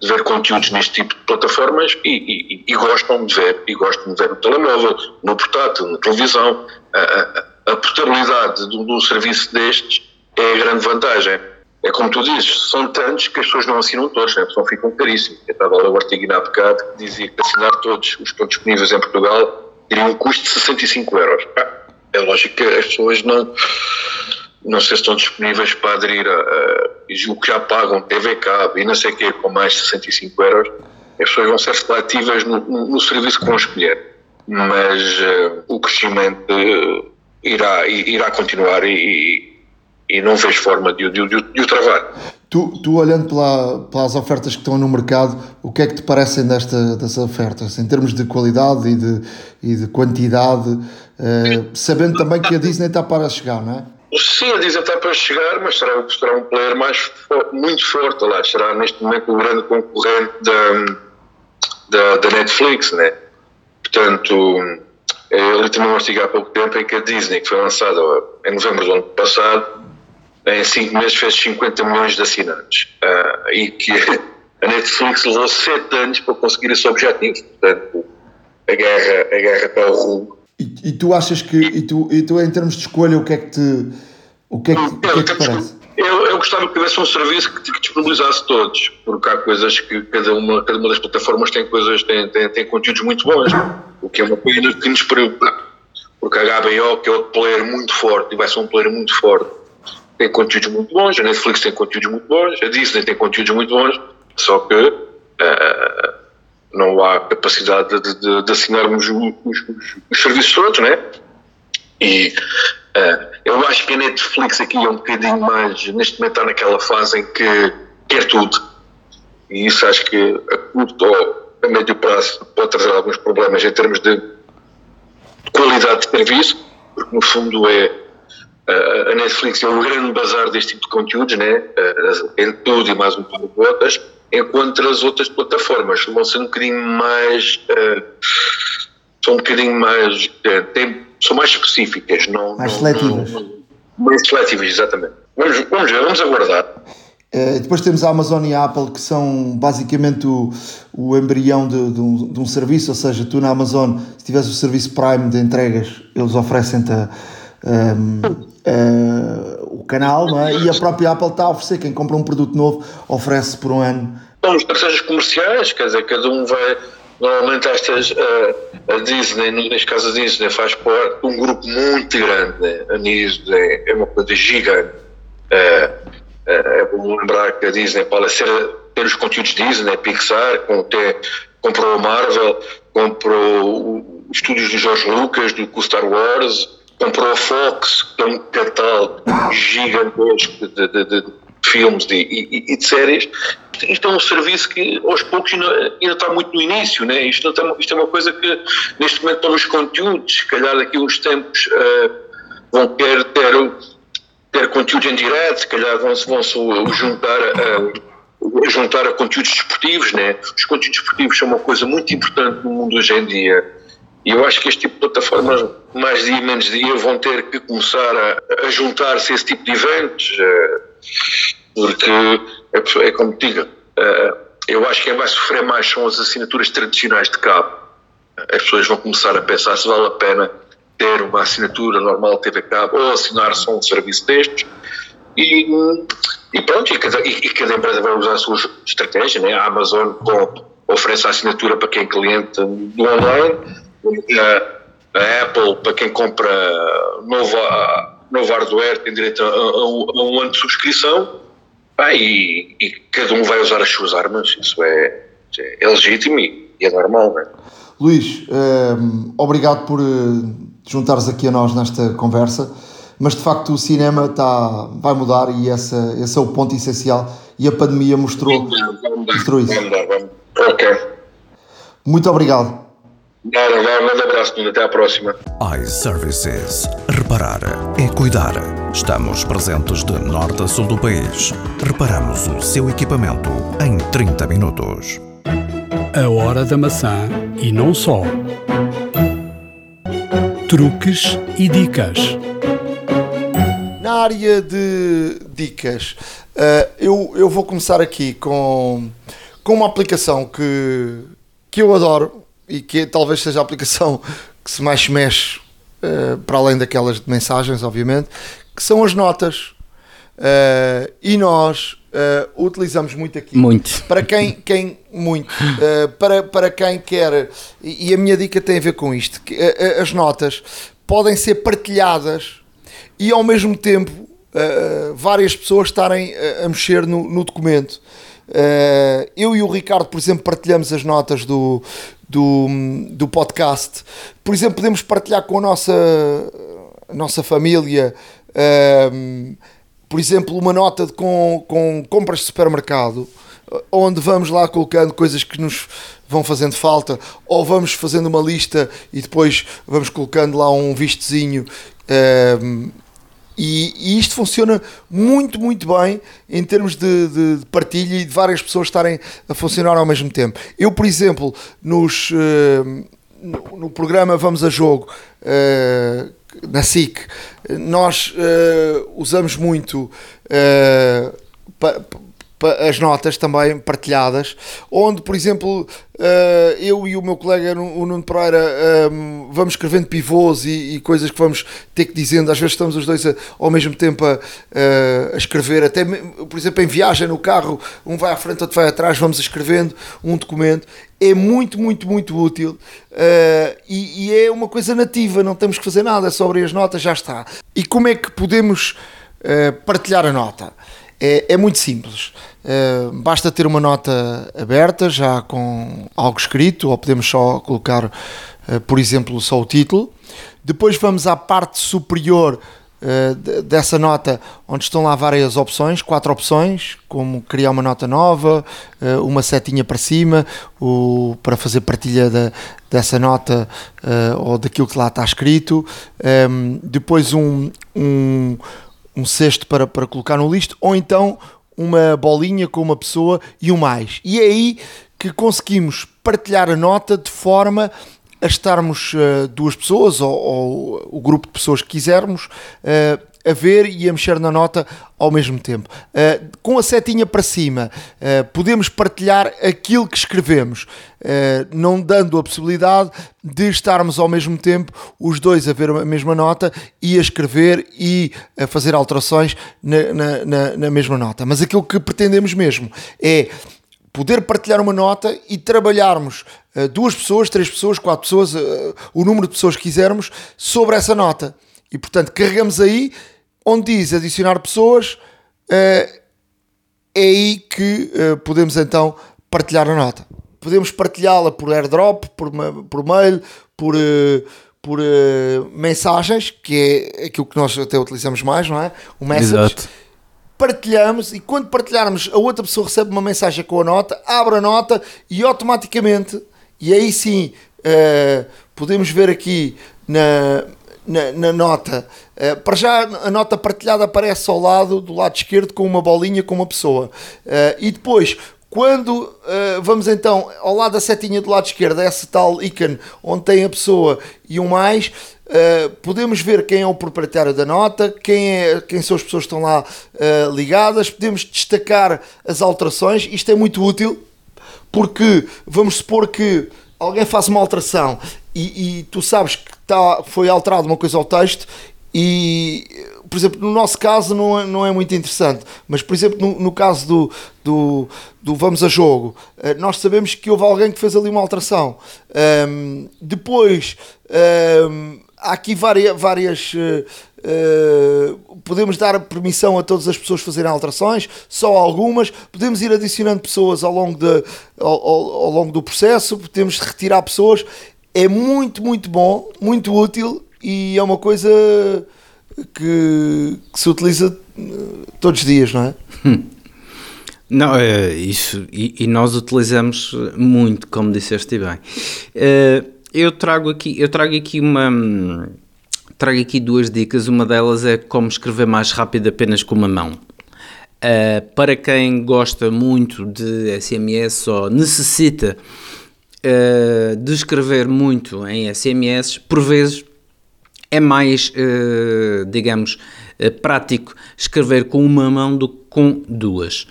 E: de ver conteúdos neste tipo de plataformas e, e, gostam de ver e gostam de ver no telemóvel, no portátil, na televisão a, a, a portabilidade de um serviço destes é a grande vantagem é como tu dizes, são tantos que as pessoas não assinam todos, né? senão ficam caríssimos. Eu estava a ler o artigo há bocado que dizia que assinar todos os que estão disponíveis em Portugal teria um custo de 65 euros. Ah, é lógico que as pessoas não, não sei se estão disponíveis para aderir a o que já pagam TV Cabo e não sei o quê, com mais de 65 euros, as pessoas vão ser seletivas no, no, no serviço que vão escolher. Mas uh, o crescimento uh, irá, irá continuar e, e não vejo forma de, de, de, de o travar.
B: Tu, tu olhando pela, pelas ofertas que estão no mercado, o que é que te parecem desta, dessas ofertas, em termos de qualidade e de, e de quantidade, uh, sabendo também que a Disney está para chegar, não é?
E: A Disney está para chegar, mas será, será um player mais muito forte, lá, será neste momento o grande concorrente da, da, da Netflix, né? Portanto, eu li também um artigo há pouco tempo em que a Disney, que foi lançada em novembro do ano passado, em 5 meses fez 50 milhões de assinantes. Uh, e que a Netflix levou 7 anos para conseguir esse objetivo. Portanto, a guerra, a guerra está ao rumo.
B: E, e, tu achas que, e tu, e tu em termos de escolha, o que é que te, o que é que, o que, é que te parece?
E: Eu, eu gostava que tivesse um serviço que, que disponibilizasse todos, porque há coisas que cada uma, cada uma das plataformas tem coisas, tem, tem, tem conteúdos muito bons, o que é uma coisa que nos preocupa, porque a HBO, que é outro player muito forte, e vai ser um player muito forte, tem conteúdos muito bons, a Netflix tem conteúdos muito bons, a Disney tem conteúdos muito bons, só que uh, não há capacidade de, de, de assinarmos os, os, os, serviços todos, né? E uh, eu acho que a Netflix aqui é um bocadinho mais, neste momento está naquela fase em que quer tudo. E isso acho que a curto ou a médio prazo pode trazer alguns problemas em termos de qualidade de serviço, porque no fundo é uh, a Netflix é o grande bazar deste tipo de conteúdos, né? Uh, em tudo e mais um par de botas, enquanto as outras plataformas vão ser um bocadinho mais. Uh, são um bocadinho mais. Uh, têm são mais específicas, não,
B: mais seletivas. Não,
E: mais seletivas, exatamente. Vamos, vamos ver, vamos aguardar.
B: Uh, depois temos a Amazon e a Apple que são basicamente o, o embrião de, de, um, de, um, serviço, ou seja, tu na Amazon, se tiveres o serviço Prime de entregas, eles oferecem-te um, uh, canal, é? e a própria Apple está a oferecer, quem compra um produto novo oferece por um ano.
E: São os parceiros comerciais, quer dizer, cada um vai Normalmente estas, a, a Disney, neste caso a Disney faz parte de um grupo muito grande, né? a Disney é uma coisa gigante. É, é, é bom lembrar que a Disney pode ser, ter os conteúdos Disney, Pixar, com, ter, comprou a Marvel, comprou os estúdios do George Lucas, do Star Wars, comprou a Fox, que é um catálogo gigantesco de, de, de, filmes e, e, de séries, isto é um serviço que aos poucos ainda, ainda está muito no início, né? isto, está, isto é uma coisa que neste momento estão nos conteúdos, se calhar daqui a uns tempos uh, vão querer ter, ter conteúdo em direto, se calhar vão-se vão -se juntar a, a, juntar a conteúdos desportivos, né? os conteúdos desportivos são uma coisa muito importante no mundo hoje em dia, e eu acho que este tipo de plataformas, mais dia menos dia, vão ter que começar a, a juntar-se a esse tipo de eventos. Uh, porque é, é como diga, uh, eu acho que quem vai sofrer mais são as assinaturas tradicionais de cabo. As pessoas vão começar a pensar se vale a pena ter uma assinatura normal TV cabo ou assinar só um serviço destes. E, e pronto, e cada, e cada empresa vai usar a sua estratégia. Né? A Amazon com, oferece a assinatura para quem é cliente do online, a, a Apple para quem compra novo novo hardware tem direito a, a, a um ano de subscrição pá, e, e, cada um vai usar as suas armas, isso é, é legítimo e, é normal, não é?
B: Luís, um, obrigado por uh, juntares aqui a nós nesta conversa, mas de facto o cinema tá, vai mudar e essa, esse é o ponto essencial e a pandemia mostrou, mostrou isso. Vamos.
E: Ok.
B: Muito obrigado.
E: Nada, um grande abraço, até à próxima.
C: iServices. Reparar é cuidar. Estamos presentes de norte a sul do país. Reparamos o seu equipamento em 30 minutos.
A: A hora da maçã e não só. Truques e dicas.
B: Na área de dicas, uh, eu, eu vou começar aqui com, com uma aplicação que, que eu adoro e que talvez seja a aplicação que se mais mexe, uh, para além daquelas de mensagens, obviamente, que são as notas. Uh, e nós uh, utilizamos muito aqui.
D: Muito.
B: Para quem, quem muito, para, para quem quer, e, e, a minha dica tem a ver com isto, que as notas podem ser partilhadas e ao mesmo tempo várias pessoas estarem a, a mexer no, no documento. Uh, eu e o Ricardo, por exemplo, partilhamos as notas do, do, do podcast. Por exemplo, podemos partilhar com a nossa, a nossa família, uh, por exemplo, uma nota de, com, com compras de supermercado, onde vamos lá colocando coisas que nos vão fazendo falta, ou vamos fazendo uma lista e depois vamos colocando lá um vistezinho. Uh, E, e, isto funciona muito, muito bem em termos de, de, de, partilha e de várias pessoas estarem a funcionar ao mesmo tempo. Eu, por exemplo, nos, uh, no, no, programa Vamos a Jogo, uh, na SIC, nós uh, usamos muito pa, as notas também partilhadas, onde, por exemplo, eh, eu e o meu colega, o Nuno Pereira, ehm, vamos escrevendo pivôs e, coisas que vamos ter que dizendo, às vezes estamos os dois ao mesmo tempo a, a, escrever, até, por exemplo, em viagem no carro, um vai à frente, outro vai atrás, vamos escrevendo um documento, é muito, muito, muito útil uh, e, e, é uma coisa nativa, não temos que fazer nada, é abrir as notas, já está. E como é que podemos uh, partilhar a nota? É, é muito simples. Uh, basta ter uma nota aberta, já com algo escrito, ou podemos só colocar, uh, por exemplo, só o título. Depois vamos à parte superior uh, dessa nota, onde estão lá várias opções, quatro opções, como criar uma nota nova, uma setinha para cima, o, para fazer partilha da, dessa nota ou daquilo que lá está escrito. Ehm, depois um, um um cesto para, para colocar no listo, ou então uma bolinha com uma pessoa e um mais. E é aí que conseguimos partilhar a nota de forma a estarmos uh, duas pessoas ou, ou, o grupo de pessoas que quisermos uh, a ver e a mexer na nota ao mesmo tempo. Uh, com a setinha para cima, uh, podemos partilhar aquilo que escrevemos, uh, não dando a possibilidade de estarmos ao mesmo tempo os dois a ver a mesma nota e a escrever e a fazer alterações na, na, na, na mesma nota. Mas aquilo que pretendemos mesmo é poder partilhar uma nota e trabalharmos duas pessoas, três pessoas, quatro pessoas, o número de pessoas que quisermos sobre essa nota. E portanto, carregamos aí onde diz adicionar pessoas, uh, é aí que uh, podemos então partilhar a nota. Podemos partilhá-la por airdrop, por, por mail, por, uh, por mensagens, que é aquilo que nós até utilizamos mais, não é? O message. Exato. Partilhamos e quando partilharmos, a outra pessoa recebe uma mensagem com a nota, abre a nota e automaticamente, e aí sim podemos ver aqui na, na, na nota. Uh, para já a nota partilhada aparece ao lado, do lado esquerdo, com uma bolinha com uma pessoa. Uh, e depois, quando uh, vamos então ao lado da setinha do lado esquerdo, esse tal ícone onde tem a pessoa e um mais, podemos ver quem é o proprietário da nota, quem, é, quem são as pessoas que estão lá ligadas, podemos destacar as alterações. Isto é muito útil porque vamos supor que alguém faz uma alteração e, e tu sabes que tá, foi alterado uma coisa ao texto e, por exemplo, no nosso caso não é, não é muito interessante, mas, por exemplo, no, no caso do, do, do, Vamos a Jogo, eh, nós sabemos que houve alguém que fez ali uma alteração. Um, depois, um, há aqui várias. várias uh, podemos dar permissão a todas as pessoas fazerem alterações, só algumas. Podemos ir adicionando pessoas ao longo, de, ao, ao, ao longo do processo, podemos retirar pessoas é muito, muito bom, muito útil e é uma coisa que, que se utiliza eh, todos os dias, não é?
D: Não, é isso, e, e, nós utilizamos muito, como disseste bem. Uh, eu trago aqui, eu trago aqui uma, trago aqui duas dicas. Uma delas é como escrever mais rápido apenas com uma mão. Uh, para quem gosta muito de SMS ou necessita uh, de escrever muito em SMS, por vezes é mais, uh, digamos, uh, prático escrever com uma mão do que com duas.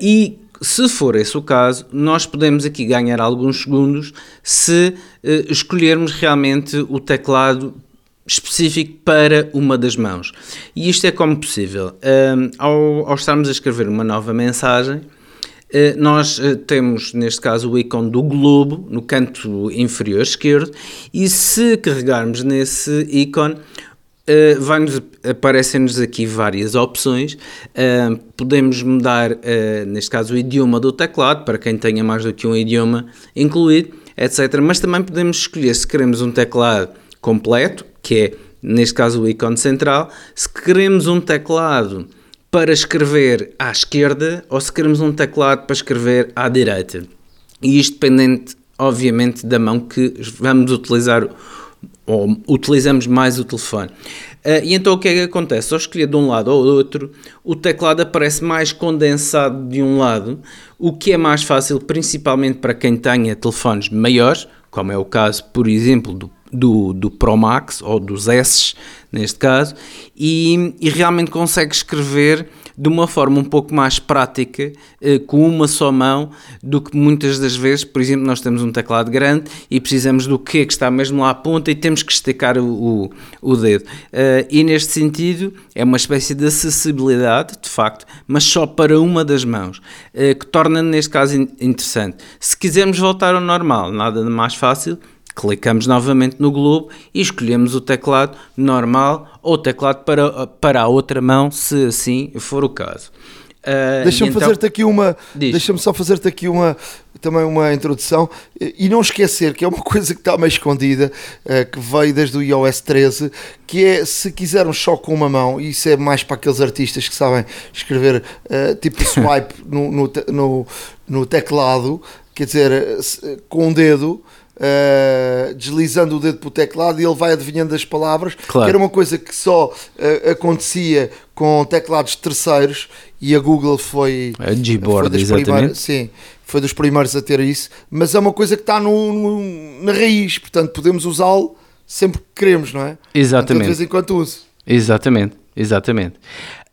D: e se for esse o caso, nós podemos aqui ganhar alguns segundos se escolhermos realmente o teclado específico para uma das mãos. E isto é como possível. ao, ao estarmos a escrever uma nova mensagem, eh, nós eh, temos, neste caso, o ícone do globo no canto inferior esquerdo e se carregarmos nesse ícone, Uh, aparecem-nos aqui várias opções. Podemos mudar, neste caso, o idioma do teclado, para quem tenha mais do que um idioma incluído, etc. Mas também podemos escolher se queremos um teclado completo, que é, neste caso, o ícone central, se queremos um teclado para escrever à esquerda ou se queremos um teclado para escrever à direita. E isto dependente, obviamente, da mão que vamos utilizar ou utilizamos mais o telefone. Uh, e então o que é que acontece? Ao escolher de um lado ou do outro, o teclado aparece mais condensado de um lado, o que é mais fácil, principalmente para quem tenha telefones maiores, como é o caso, por exemplo, do, do, do Pro Max ou dos S, neste caso, e, e realmente consegue escrever de uma forma um pouco mais prática, eh, com uma só mão, do que muitas das vezes, por exemplo, nós temos um teclado grande e precisamos do que que está mesmo lá à ponta e temos que esticar o, o, o dedo. Uh, e neste sentido, é uma espécie de acessibilidade, de facto, mas só para uma das mãos, uh, que torna neste caso interessante. Se quisermos voltar ao normal, nada de mais fácil, Clicamos novamente no globo e escolhemos o teclado normal ou o teclado para, para a outra mão, se assim for o caso.
B: Uh, deixa-me então, fazer-te aqui uma deixa-me só fazer-te aqui uma também uma introdução e não esquecer que é uma coisa que está meio escondida uh, que veio desde o iOS 13 que é se quisermos só com uma mão e isso é mais para aqueles artistas que sabem escrever uh, tipo swipe no, no, no, no, teclado quer dizer com um dedo uh, deslizando o dedo para o teclado e ele vai adivinhando as palavras, claro. que era uma coisa que só uh, acontecia com teclados terceiros e a Google foi,
D: a Gboard, foi exatamente.
B: Sim, foi dos primeiros a ter isso, mas é uma coisa que está no, no na raiz, portanto podemos usá-lo sempre que queremos, não é?
D: Exatamente.
B: de vez em quando uso.
D: Exatamente, exatamente.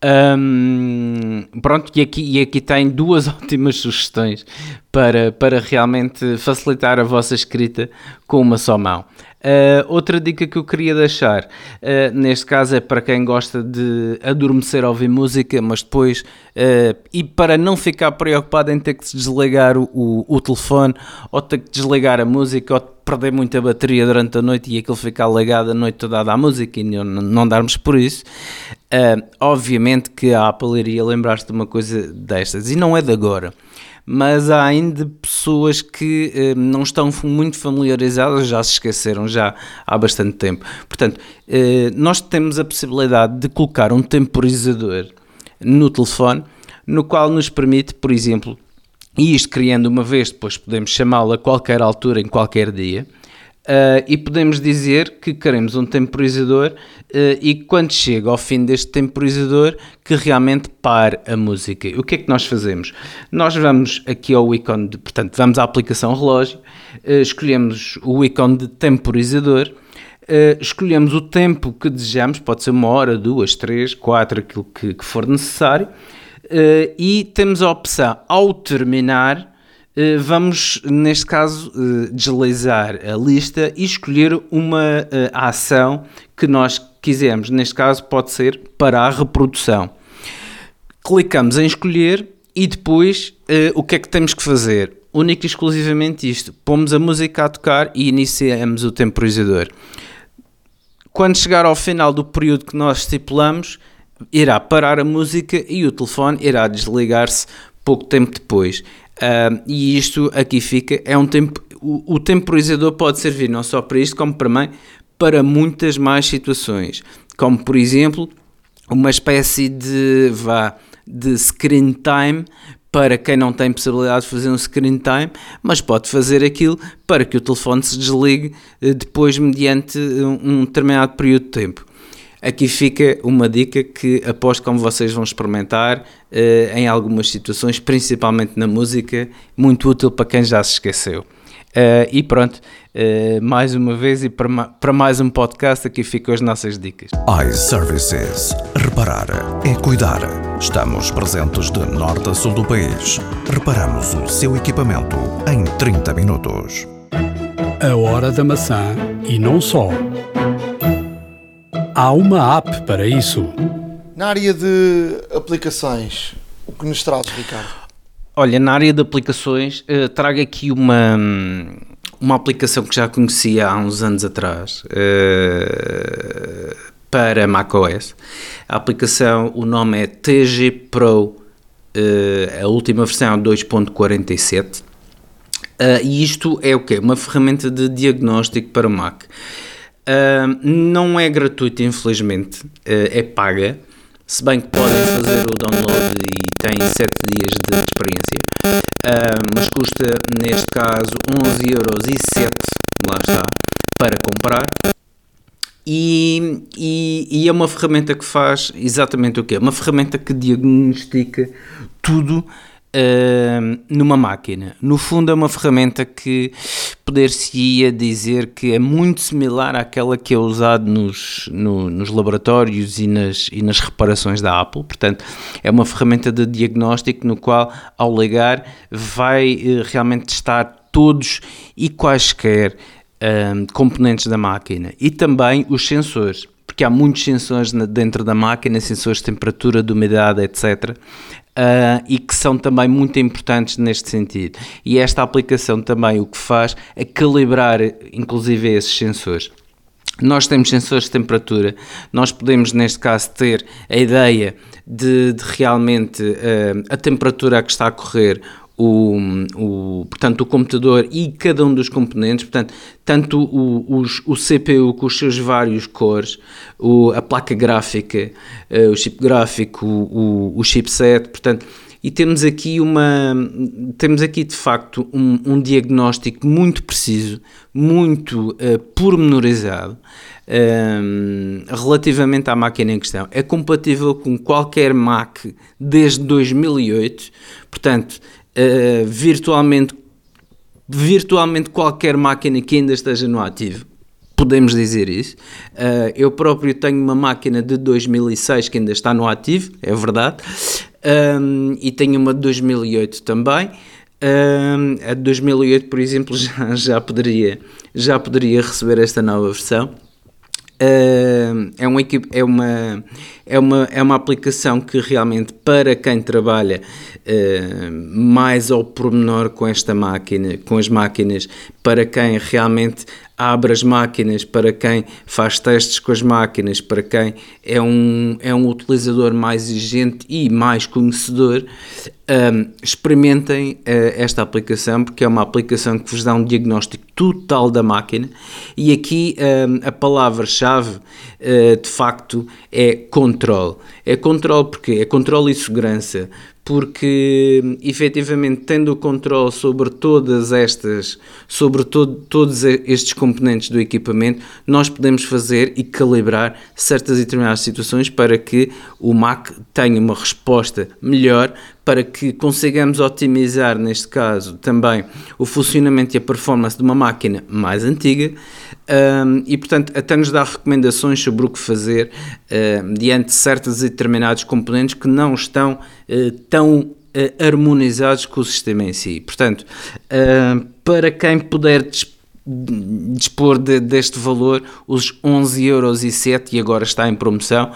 D: Um, pronto, e aqui, e aqui tem duas ótimas sugestões para, para realmente facilitar a vossa escrita com uma só mão. Uh, outra dica que eu queria deixar, uh, neste caso é para quem gosta de adormecer a ouvir música, mas depois, uh, e para não ficar preocupado em ter que desligar o, o, o, telefone, ou ter que desligar a música, ou perder muita bateria durante a noite e aquilo ficar ligado a noite toda à música e não, não darmos por isso. Obviamente que a Apple iria lembrar-se de uma coisa destas, e não é de agora mas há ainda pessoas que eh, não estão muito familiarizadas, já se esqueceram já há bastante tempo. Portanto, eh, nós temos a possibilidade de colocar um temporizador no telefone, no qual nos permite, por exemplo, e isto criando uma vez, depois podemos chamá-lo a qualquer altura, em qualquer dia, Uh, e podemos dizer que queremos um temporizador uh, e quando chega ao fim deste temporizador que realmente pare a música. O que é que nós fazemos? Nós vamos aqui ao ícone, de, portanto, vamos à aplicação relógio, uh, escolhemos o ícone de temporizador, escolhemos o tempo que desejamos, pode ser uma hora, duas, três, quatro, aquilo que, que for necessário, e temos a opção ao terminar vamos, neste caso, eh, deslizar a lista e escolher uma eh, ação que nós quisermos. Neste caso, pode ser para a reprodução. Clicamos em escolher e depois o que é que temos que fazer? Único e exclusivamente isto. Pomos a música a tocar e iniciamos o temporizador. Quando chegar ao final do período que nós estipulamos, irá parar a música e o telefone irá desligar-se pouco tempo depois. Uh, e isto aqui fica, é um tempo, o, o, temporizador pode servir não só para isto, como também para muitas mais situações, como por exemplo, uma espécie de, vá, de screen time para quem não tem possibilidade de fazer um screen time, mas pode fazer aquilo para que o telefone se desligue eh, depois mediante um determinado período de tempo. Aqui fica uma dica que aposto como vocês vão experimentar uh, em algumas situações, principalmente na música, muito útil para quem já se esqueceu. Uh, e pronto, uh, mais uma vez e para, ma para mais um podcast, aqui ficam as nossas dicas.
C: iServices. Reparar é cuidar. Estamos presentes de norte a sul do país. Reparamos o seu equipamento em 30 minutos.
A: A hora da maçã e não só. Há uma app para isso.
B: Na área de aplicações, o que nos traz, Ricardo?
D: Olha, na área de aplicações, uh, trago aqui uma, uma aplicação que já conhecia há uns anos atrás uh, para macOS. A aplicação, o nome é TG Pro, uh, a última versão é 2.47. e isto é o quê? Uma ferramenta de diagnóstico para Mac. Uh, não é gratuito, infelizmente, uh, é paga. Se bem que podem fazer o download e têm 7 dias de experiência, uh, mas custa neste caso 11,07€, lá está, para comprar. e, e, e, é uma ferramenta que faz exatamente o que é uma ferramenta que diagnostica tudo uh, numa máquina. No fundo, é uma ferramenta que poder-se-ia dizer que é muito similar àquela que é usada nos, no, nos laboratórios e nas, e nas reparações da Apple. Portanto, é uma ferramenta de diagnóstico no qual, ao ligar, vai uh, realmente testar todos e quaisquer uh, componentes da máquina e também os sensores porque há muitos sensores dentro da máquina, sensores de temperatura, de umidade, etc uh, e que são também muito importantes neste sentido. E esta aplicação também o que faz é calibrar, inclusive, esses sensores. Nós temos sensores de temperatura, nós podemos, neste caso, ter a ideia de, de realmente uh, a temperatura a que está a correr o, o, portanto, o computador e cada um dos componentes, portanto, tanto o, os, o CPU com os seus vários cores, o, a placa gráfica, uh, o chip gráfico, o, o, chipset, portanto, e temos aqui uma temos aqui de facto um, um diagnóstico muito preciso, muito uh, pormenorizado um, eh, relativamente à máquina em questão. É compatível com qualquer Mac desde 2008, portanto uh, virtualmente, virtualmente qualquer máquina que ainda esteja no ativo. Podemos dizer isso. Uh, eu próprio tenho uma máquina de 2006 que ainda está no ativo, é verdade, um, e tenho uma de 2008 também. Um, a de 2008, por exemplo, já, já, poderia, já poderia receber esta nova versão. Uh, é, uma, é, uma, é, uma, é uma aplicação que realmente para quem trabalha uh, mais ao pormenor com esta máquina, com as máquinas, para quem realmente abre as máquinas, para quem faz testes com as máquinas, para quem é um, é um utilizador mais exigente e mais conhecedor, um, experimentem uh, esta aplicação porque é uma aplicação que vos dá um diagnóstico total da máquina e aqui um, a palavra-chave uh, de facto é controle. É controle porque é controle e segurança, porque efetivamente tendo o controle sobre todas estas, sobre todo, todos estes componentes do equipamento, nós podemos fazer e calibrar certas e determinadas situações para que o Mac tenha uma resposta melhor, para que consigamos otimizar, neste caso, também o funcionamento e a performance de uma máquina mais antiga um, e, portanto, até nos dá recomendações sobre o que fazer diante de certos e determinados componentes que não estão uh, tão uh, harmonizados com o sistema em si. Portanto, para quem puder dispor de, deste valor, os 11,07 euros e agora está em promoção,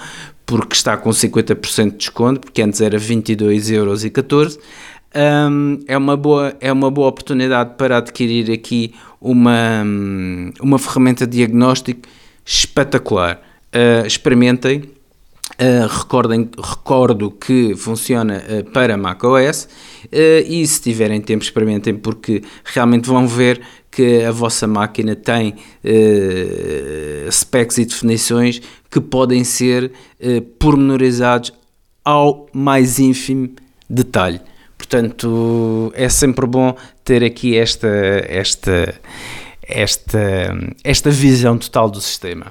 D: porque está com 50% de desconto, porque antes era 22,14 euros. Um, é, uma boa, é uma boa oportunidade para adquirir aqui uma, uma ferramenta de diagnóstico espetacular. Uh, experimentem. Uh, recordem, recordo que funciona uh, para macOS uh, e se tiverem tempo experimentem porque realmente vão ver que a vossa máquina tem specs e definições que podem ser pormenorizados ao mais ínfimo detalhe. Portanto, é sempre bom ter aqui esta, esta, esta, esta visão total do sistema.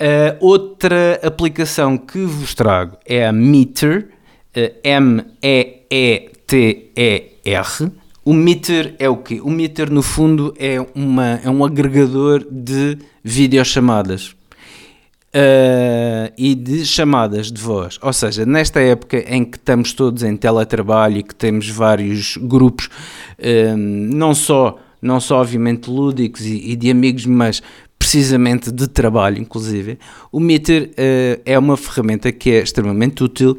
D: Uh, outra aplicação que vos trago é a Meter, uh, M-E-E-T-E-R. O Meter é o quê? O Meter, no fundo, é, uma, é um agregador de videochamadas uh, e de chamadas de voz. Ou seja, nesta época em que estamos todos em teletrabalho e que temos vários grupos, uh, não só, não só obviamente lúdicos e, e de amigos, mas precisamente de trabalho, inclusive, o Meter uh, é uma ferramenta que é extremamente útil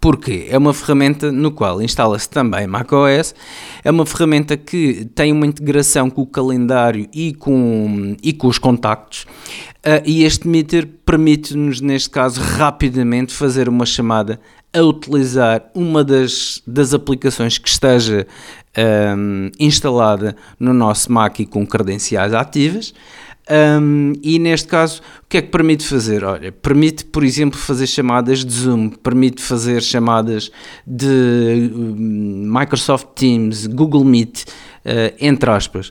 D: porque é uma ferramenta no qual instala-se também macOS, é uma ferramenta que tem uma integração com o calendário e com, e com os contactos, uh, e este meter permite-nos, neste caso, rapidamente fazer uma chamada a utilizar uma das, das aplicações que esteja um, instalada no nosso Mac e com credenciais ativas. Um, e neste caso, o que é que permite fazer? Olha, permite, por exemplo, fazer chamadas de Zoom, permite fazer chamadas de hum, Microsoft Teams, Google Meet, entre aspas.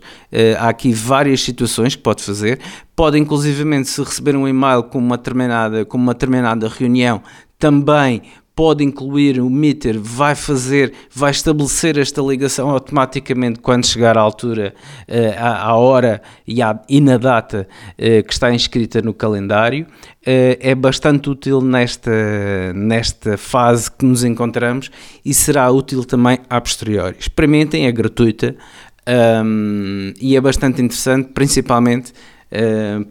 D: há aqui várias situações que pode fazer. Pode, inclusivamente, se receber um e-mail com uma determinada, com uma determinada reunião, também pode incluir o meter, vai fazer, vai estabelecer esta ligação automaticamente quando chegar à altura, uh, à, hora e, e na data uh, que está inscrita no calendário. Uh, é bastante útil nesta, nesta fase que nos encontramos e será útil também a posteriori. Experimentem, é gratuita um, e é bastante interessante, principalmente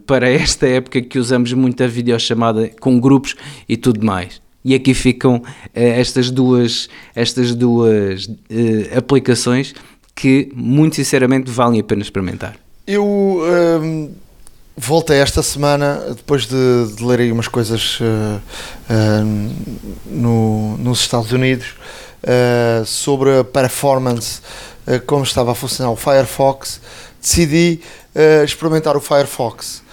D: para esta época que usamos muita videochamada com grupos e tudo mais e aqui ficam uh, estas duas, estas duas uh, aplicações que, muito sinceramente, valem a pena experimentar.
B: Eu um, voltei esta semana, depois de, de ler aí umas coisas uh, no, nos Estados Unidos, sobre a performance, como estava a funcionar o Firefox, decidi experimentar o Firefox.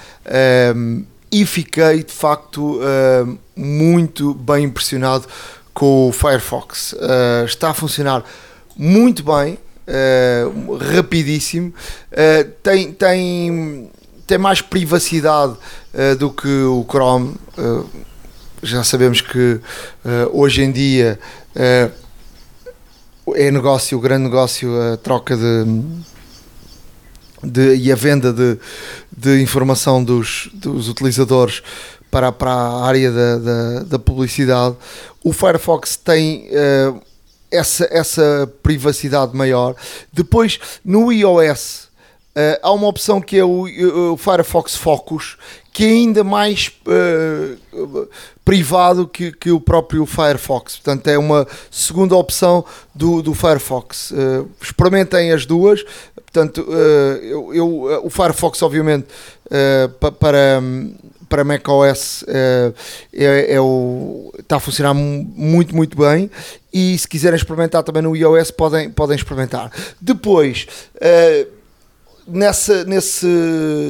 B: Um, e fiquei de facto uh, muito bem impressionado com o Firefox. Uh, está a funcionar muito bem, uh, rapidíssimo, tem, tem, tem mais privacidade do que o Chrome. já sabemos que hoje em dia é negócio, o grande negócio, a troca de de, e a venda de, de informação dos, dos utilizadores para, para a área da, da, da publicidade, o Firefox tem uh, essa, essa privacidade maior. Depois, no iOS, uh, há uma opção que é o, o, Firefox Focus, que é ainda mais uh, privado que, que o próprio Firefox. Portanto, é uma segunda opção do, do Firefox. experimentem as duas, Portanto, eu, eu, o Firefox, obviamente, uh, para, para macOS uh, é, é o, está a funcionar muito, muito bem. E se quiserem experimentar também no iOS, podem, podem experimentar. Depois, uh, nessa, nesse,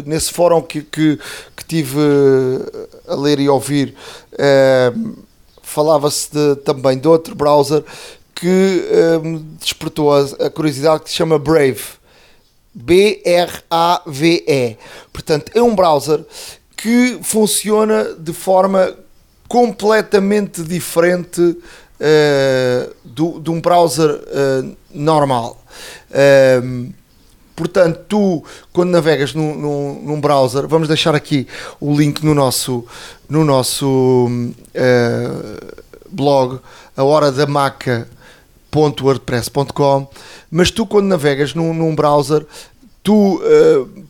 B: nesse fórum que, que, que tive a ler e ouvir, falava-se também de outro browser que despertou a, a curiosidade que se chama Brave. B-R-A-V-E. Portanto, é um browser que funciona de forma completamente diferente uh, do, de um browser uh, normal. Uh, portanto, tu, quando navegas num, num, num, browser, vamos deixar aqui o link no nosso, no nosso blog, a hora da maca wordpress.com mas tu quando navegas num, num browser tu uh,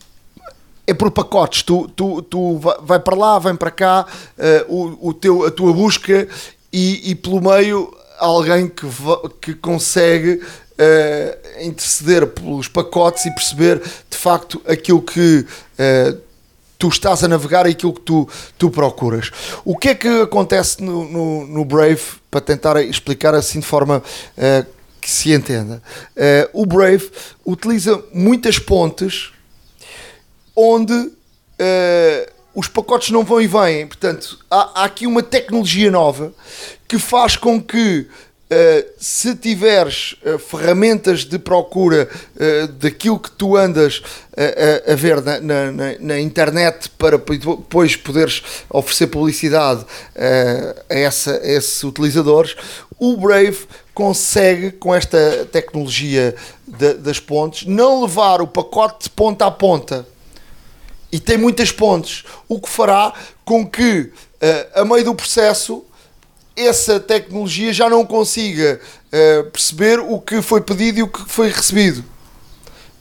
B: é por pacotes tu, tu, tu vai para lá, vem para cá uh, o, o teu, a tua busca e, e pelo meio alguém que, que consegue uh, interceder pelos pacotes e perceber de facto aquilo que tu estás a navegar e aquilo que tu, tu procuras. O que é que acontece no, no, no Brave, para tentar explicar assim de forma uh, que se entenda? Uh, o Brave utiliza muitas pontes onde uh, os pacotes não vão e vêm. Portanto, há, há aqui uma tecnologia nova que faz com que Uh, se tiveres uh, ferramentas de procura daquilo que tu andas a, a ver na, na, na, internet para depois poderes oferecer publicidade a, essa, a esses utilizadores, o Brave consegue, com esta tecnologia de, das pontes, não levar o pacote de ponta a ponta. E tem muitas pontes, o que fará com que, a meio do processo, essa tecnologia já não consiga uh, perceber o que foi pedido e o que foi recebido.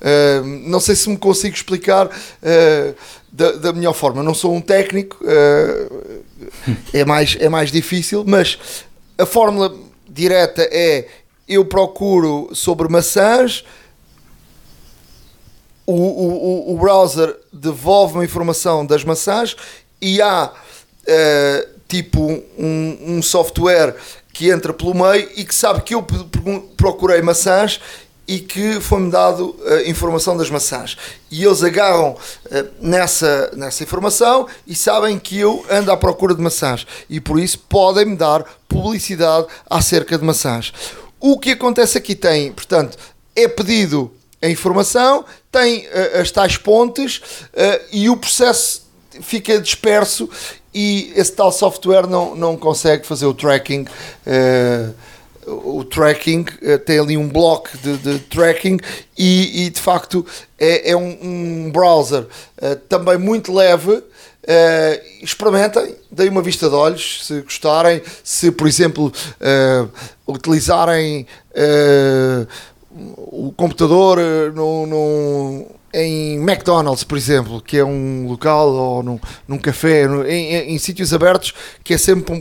B: Uh, não sei se me consigo explicar uh, da, da, melhor forma. Não sou um técnico, é, mais, é mais difícil, mas a fórmula direta é: eu procuro sobre maçãs, o, o, o browser devolve-me a informação das maçãs e há tipo um, um software que entra pelo meio e que sabe que eu procurei maçãs e que foi-me dado a uh, informação das maçãs. E eles agarram uh, nessa, nessa informação e sabem que eu ando à procura de maçãs. E por isso podem-me dar publicidade acerca de maçãs. O que acontece aqui tem, portanto, é pedido a informação, tem uh, as tais pontes uh, e o processo fica disperso e esse tal software não, não consegue fazer o tracking. Uh, o tracking tem ali um bloco de, de tracking e, e, de facto é, é um, um, browser também muito leve Uh, experimentem, deem uma vista de olhos se gostarem, se por exemplo uh, utilizarem uh, o computador no, no, em McDonald's, por exemplo, que é um local ou num, num café, em, em, em, sítios abertos, que é sempre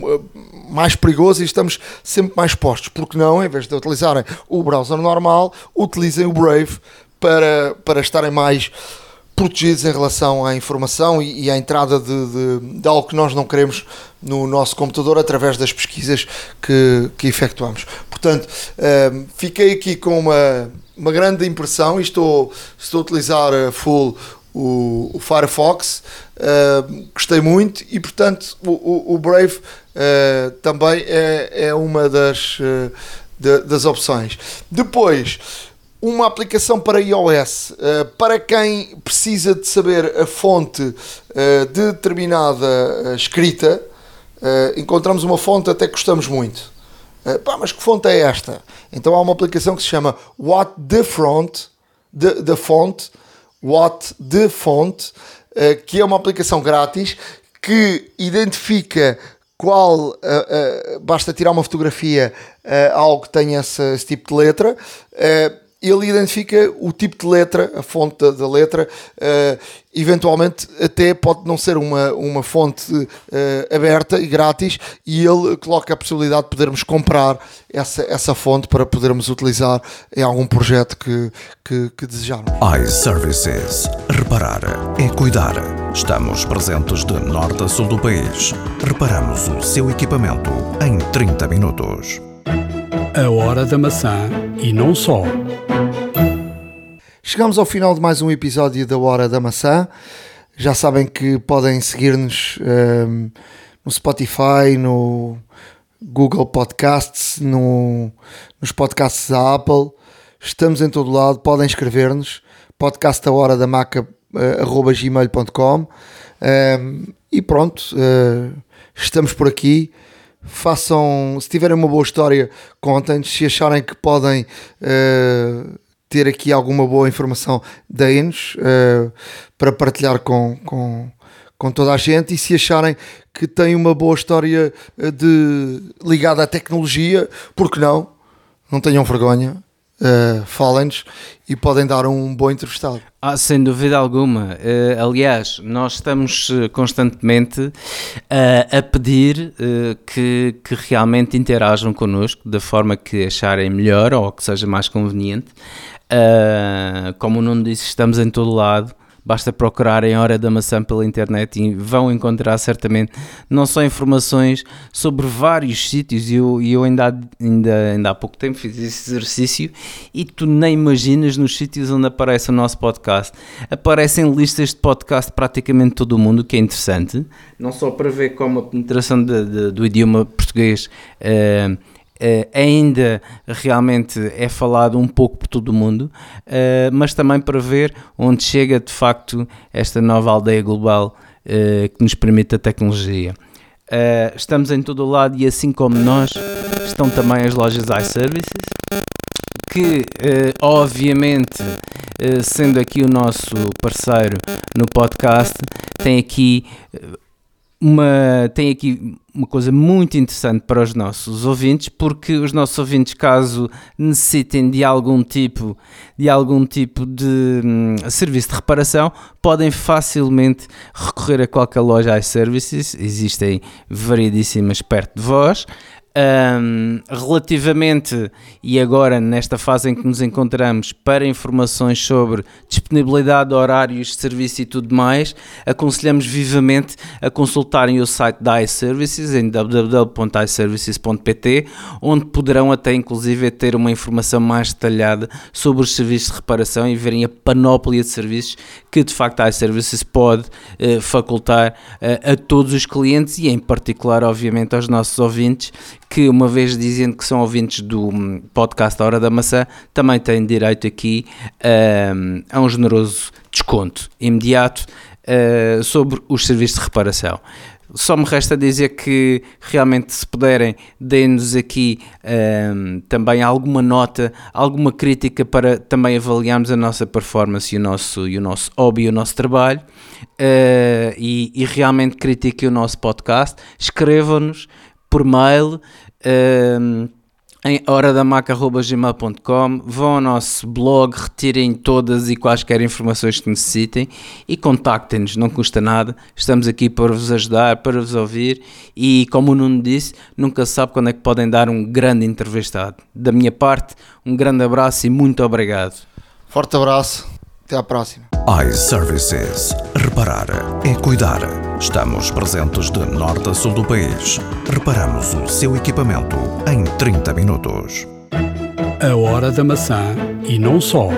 B: mais perigoso e estamos sempre mais postos. Porque não, em vez de utilizarem o browser normal, utilizem o Brave para, para estarem mais protegidos em relação à informação e, e à entrada de, de, de, algo que nós não queremos no nosso computador através das pesquisas que, que efetuamos. Portanto, uh, fiquei aqui com uma, uma grande impressão e estou, estou a utilizar uh, full o, o Firefox, uh, gostei muito e, portanto, o, o, o Brave uh, também é, é uma das, de, das opções. Depois uma aplicação para iOS. Uh, para quem precisa de saber a fonte uh, de determinada uh, escrita, encontramos uma fonte até que gostamos muito. pá, mas que fonte é esta? Então há uma aplicação que se chama What the Front, the, the Font, What the Font, que é uma aplicação grátis que identifica qual basta tirar uma fotografia uh, algo que tenha esse, esse tipo de letra ele identifica o tipo de letra, a fonte da, letra, uh, eventualmente até pode não ser uma, uma fonte uh, aberta e grátis, e ele coloca a possibilidade de podermos comprar essa, essa fonte para podermos utilizar em algum projeto que, que, que desejarmos.
C: iServices. Reparar é cuidar. Estamos presentes de norte a sul do país. Reparamos o seu equipamento em 30 minutos.
A: A hora da maçã e não só.
B: Chegamos ao final de mais um episódio da Hora da Maçã. Já sabem que podem seguir-nos um, ehm, no Spotify, no Google Podcasts, no, nos podcasts da Apple. Estamos em todo lado. Podem escrever-nos. Podcast da Hora da Maca, uh, arroba gmail.com. Um, ehm, e pronto, uh, estamos por aqui façam, se tiverem uma boa história, contem se acharem que podem uh, ter aqui alguma boa informação, deem-nos uh, para partilhar com, com, com toda a gente e se acharem que têm uma boa história eh, de, ligada à tecnologia, porque não? Não tenham vergonha. Uh, falem-nos e podem dar um bom entrevistado.
D: Ah, sem dúvida alguma. Uh, aliás, nós estamos constantemente uh, a pedir que, que realmente interajam connosco da forma que acharem melhor ou que seja mais conveniente. Uh, como o Nuno disse, estamos em todo lado. Basta procurarem Hora da Maçã pela internet e vão encontrar certamente não só informações sobre vários sítios. E eu, eu ainda, ainda, ainda há pouco tempo fiz esse exercício e tu nem imaginas nos sítios onde aparece o nosso podcast. Aparecem listas de podcast praticamente todo o mundo, que é interessante. Não só para ver como a penetração de, de, do idioma português. Uh, Uh, ainda realmente é falado um pouco por todo o mundo, uh, mas também para ver onde chega de facto esta nova aldeia global uh, que nos permite a tecnologia. estamos em todo o lado e assim como nós, estão também as lojas iServices, que obviamente, sendo aqui o nosso parceiro no podcast, tem aqui uma, tem aqui uma coisa muito interessante para os nossos ouvintes, porque os nossos ouvintes, caso necessitem de algum tipo de algum tipo de hum, serviço de reparação, podem facilmente recorrer a qualquer loja iServices, existem variedíssimas perto de vós. Um, relativamente, e agora nesta fase em que nos encontramos, para informações sobre disponibilidade de horários de serviço e tudo mais, aconselhamos vivamente a consultarem o site da iServices em www.iservices.pt, onde poderão até inclusive ter uma informação mais detalhada sobre os serviços de reparação e verem a panóplia de serviços que de facto a iServices pode uh, facultar uh, a todos os clientes e em particular, obviamente, aos nossos ouvintes que, uma vez dizendo que são ouvintes do hum, podcast Hora da Maçã, também têm direito aqui uh, a um generoso desconto imediato uh, sobre os serviços de reparação. Só me resta dizer que realmente, se puderem, deem-nos aqui um, também alguma nota, alguma crítica para também avaliarmos a nossa performance e o nosso, e o nosso hobby o nosso trabalho. Uh, e, e, realmente critiquem o nosso podcast. Escrevam-nos por mail. Um, em horadamaca.gmail.com vão ao nosso blog, retirem todas e quaisquer informações que necessitem e contactem-nos, não custa nada, estamos aqui para vos ajudar, para vos ouvir e como o Nuno disse, nunca se sabe quando é que podem dar um grande entrevistado. Da minha parte, um grande abraço e muito obrigado.
B: Forte abraço, até à próxima
C: iServices. Reparar é cuidar. Estamos presentes de norte a sul do país. Reparamos o seu equipamento em 30 minutos.
A: A hora da maçã e não só.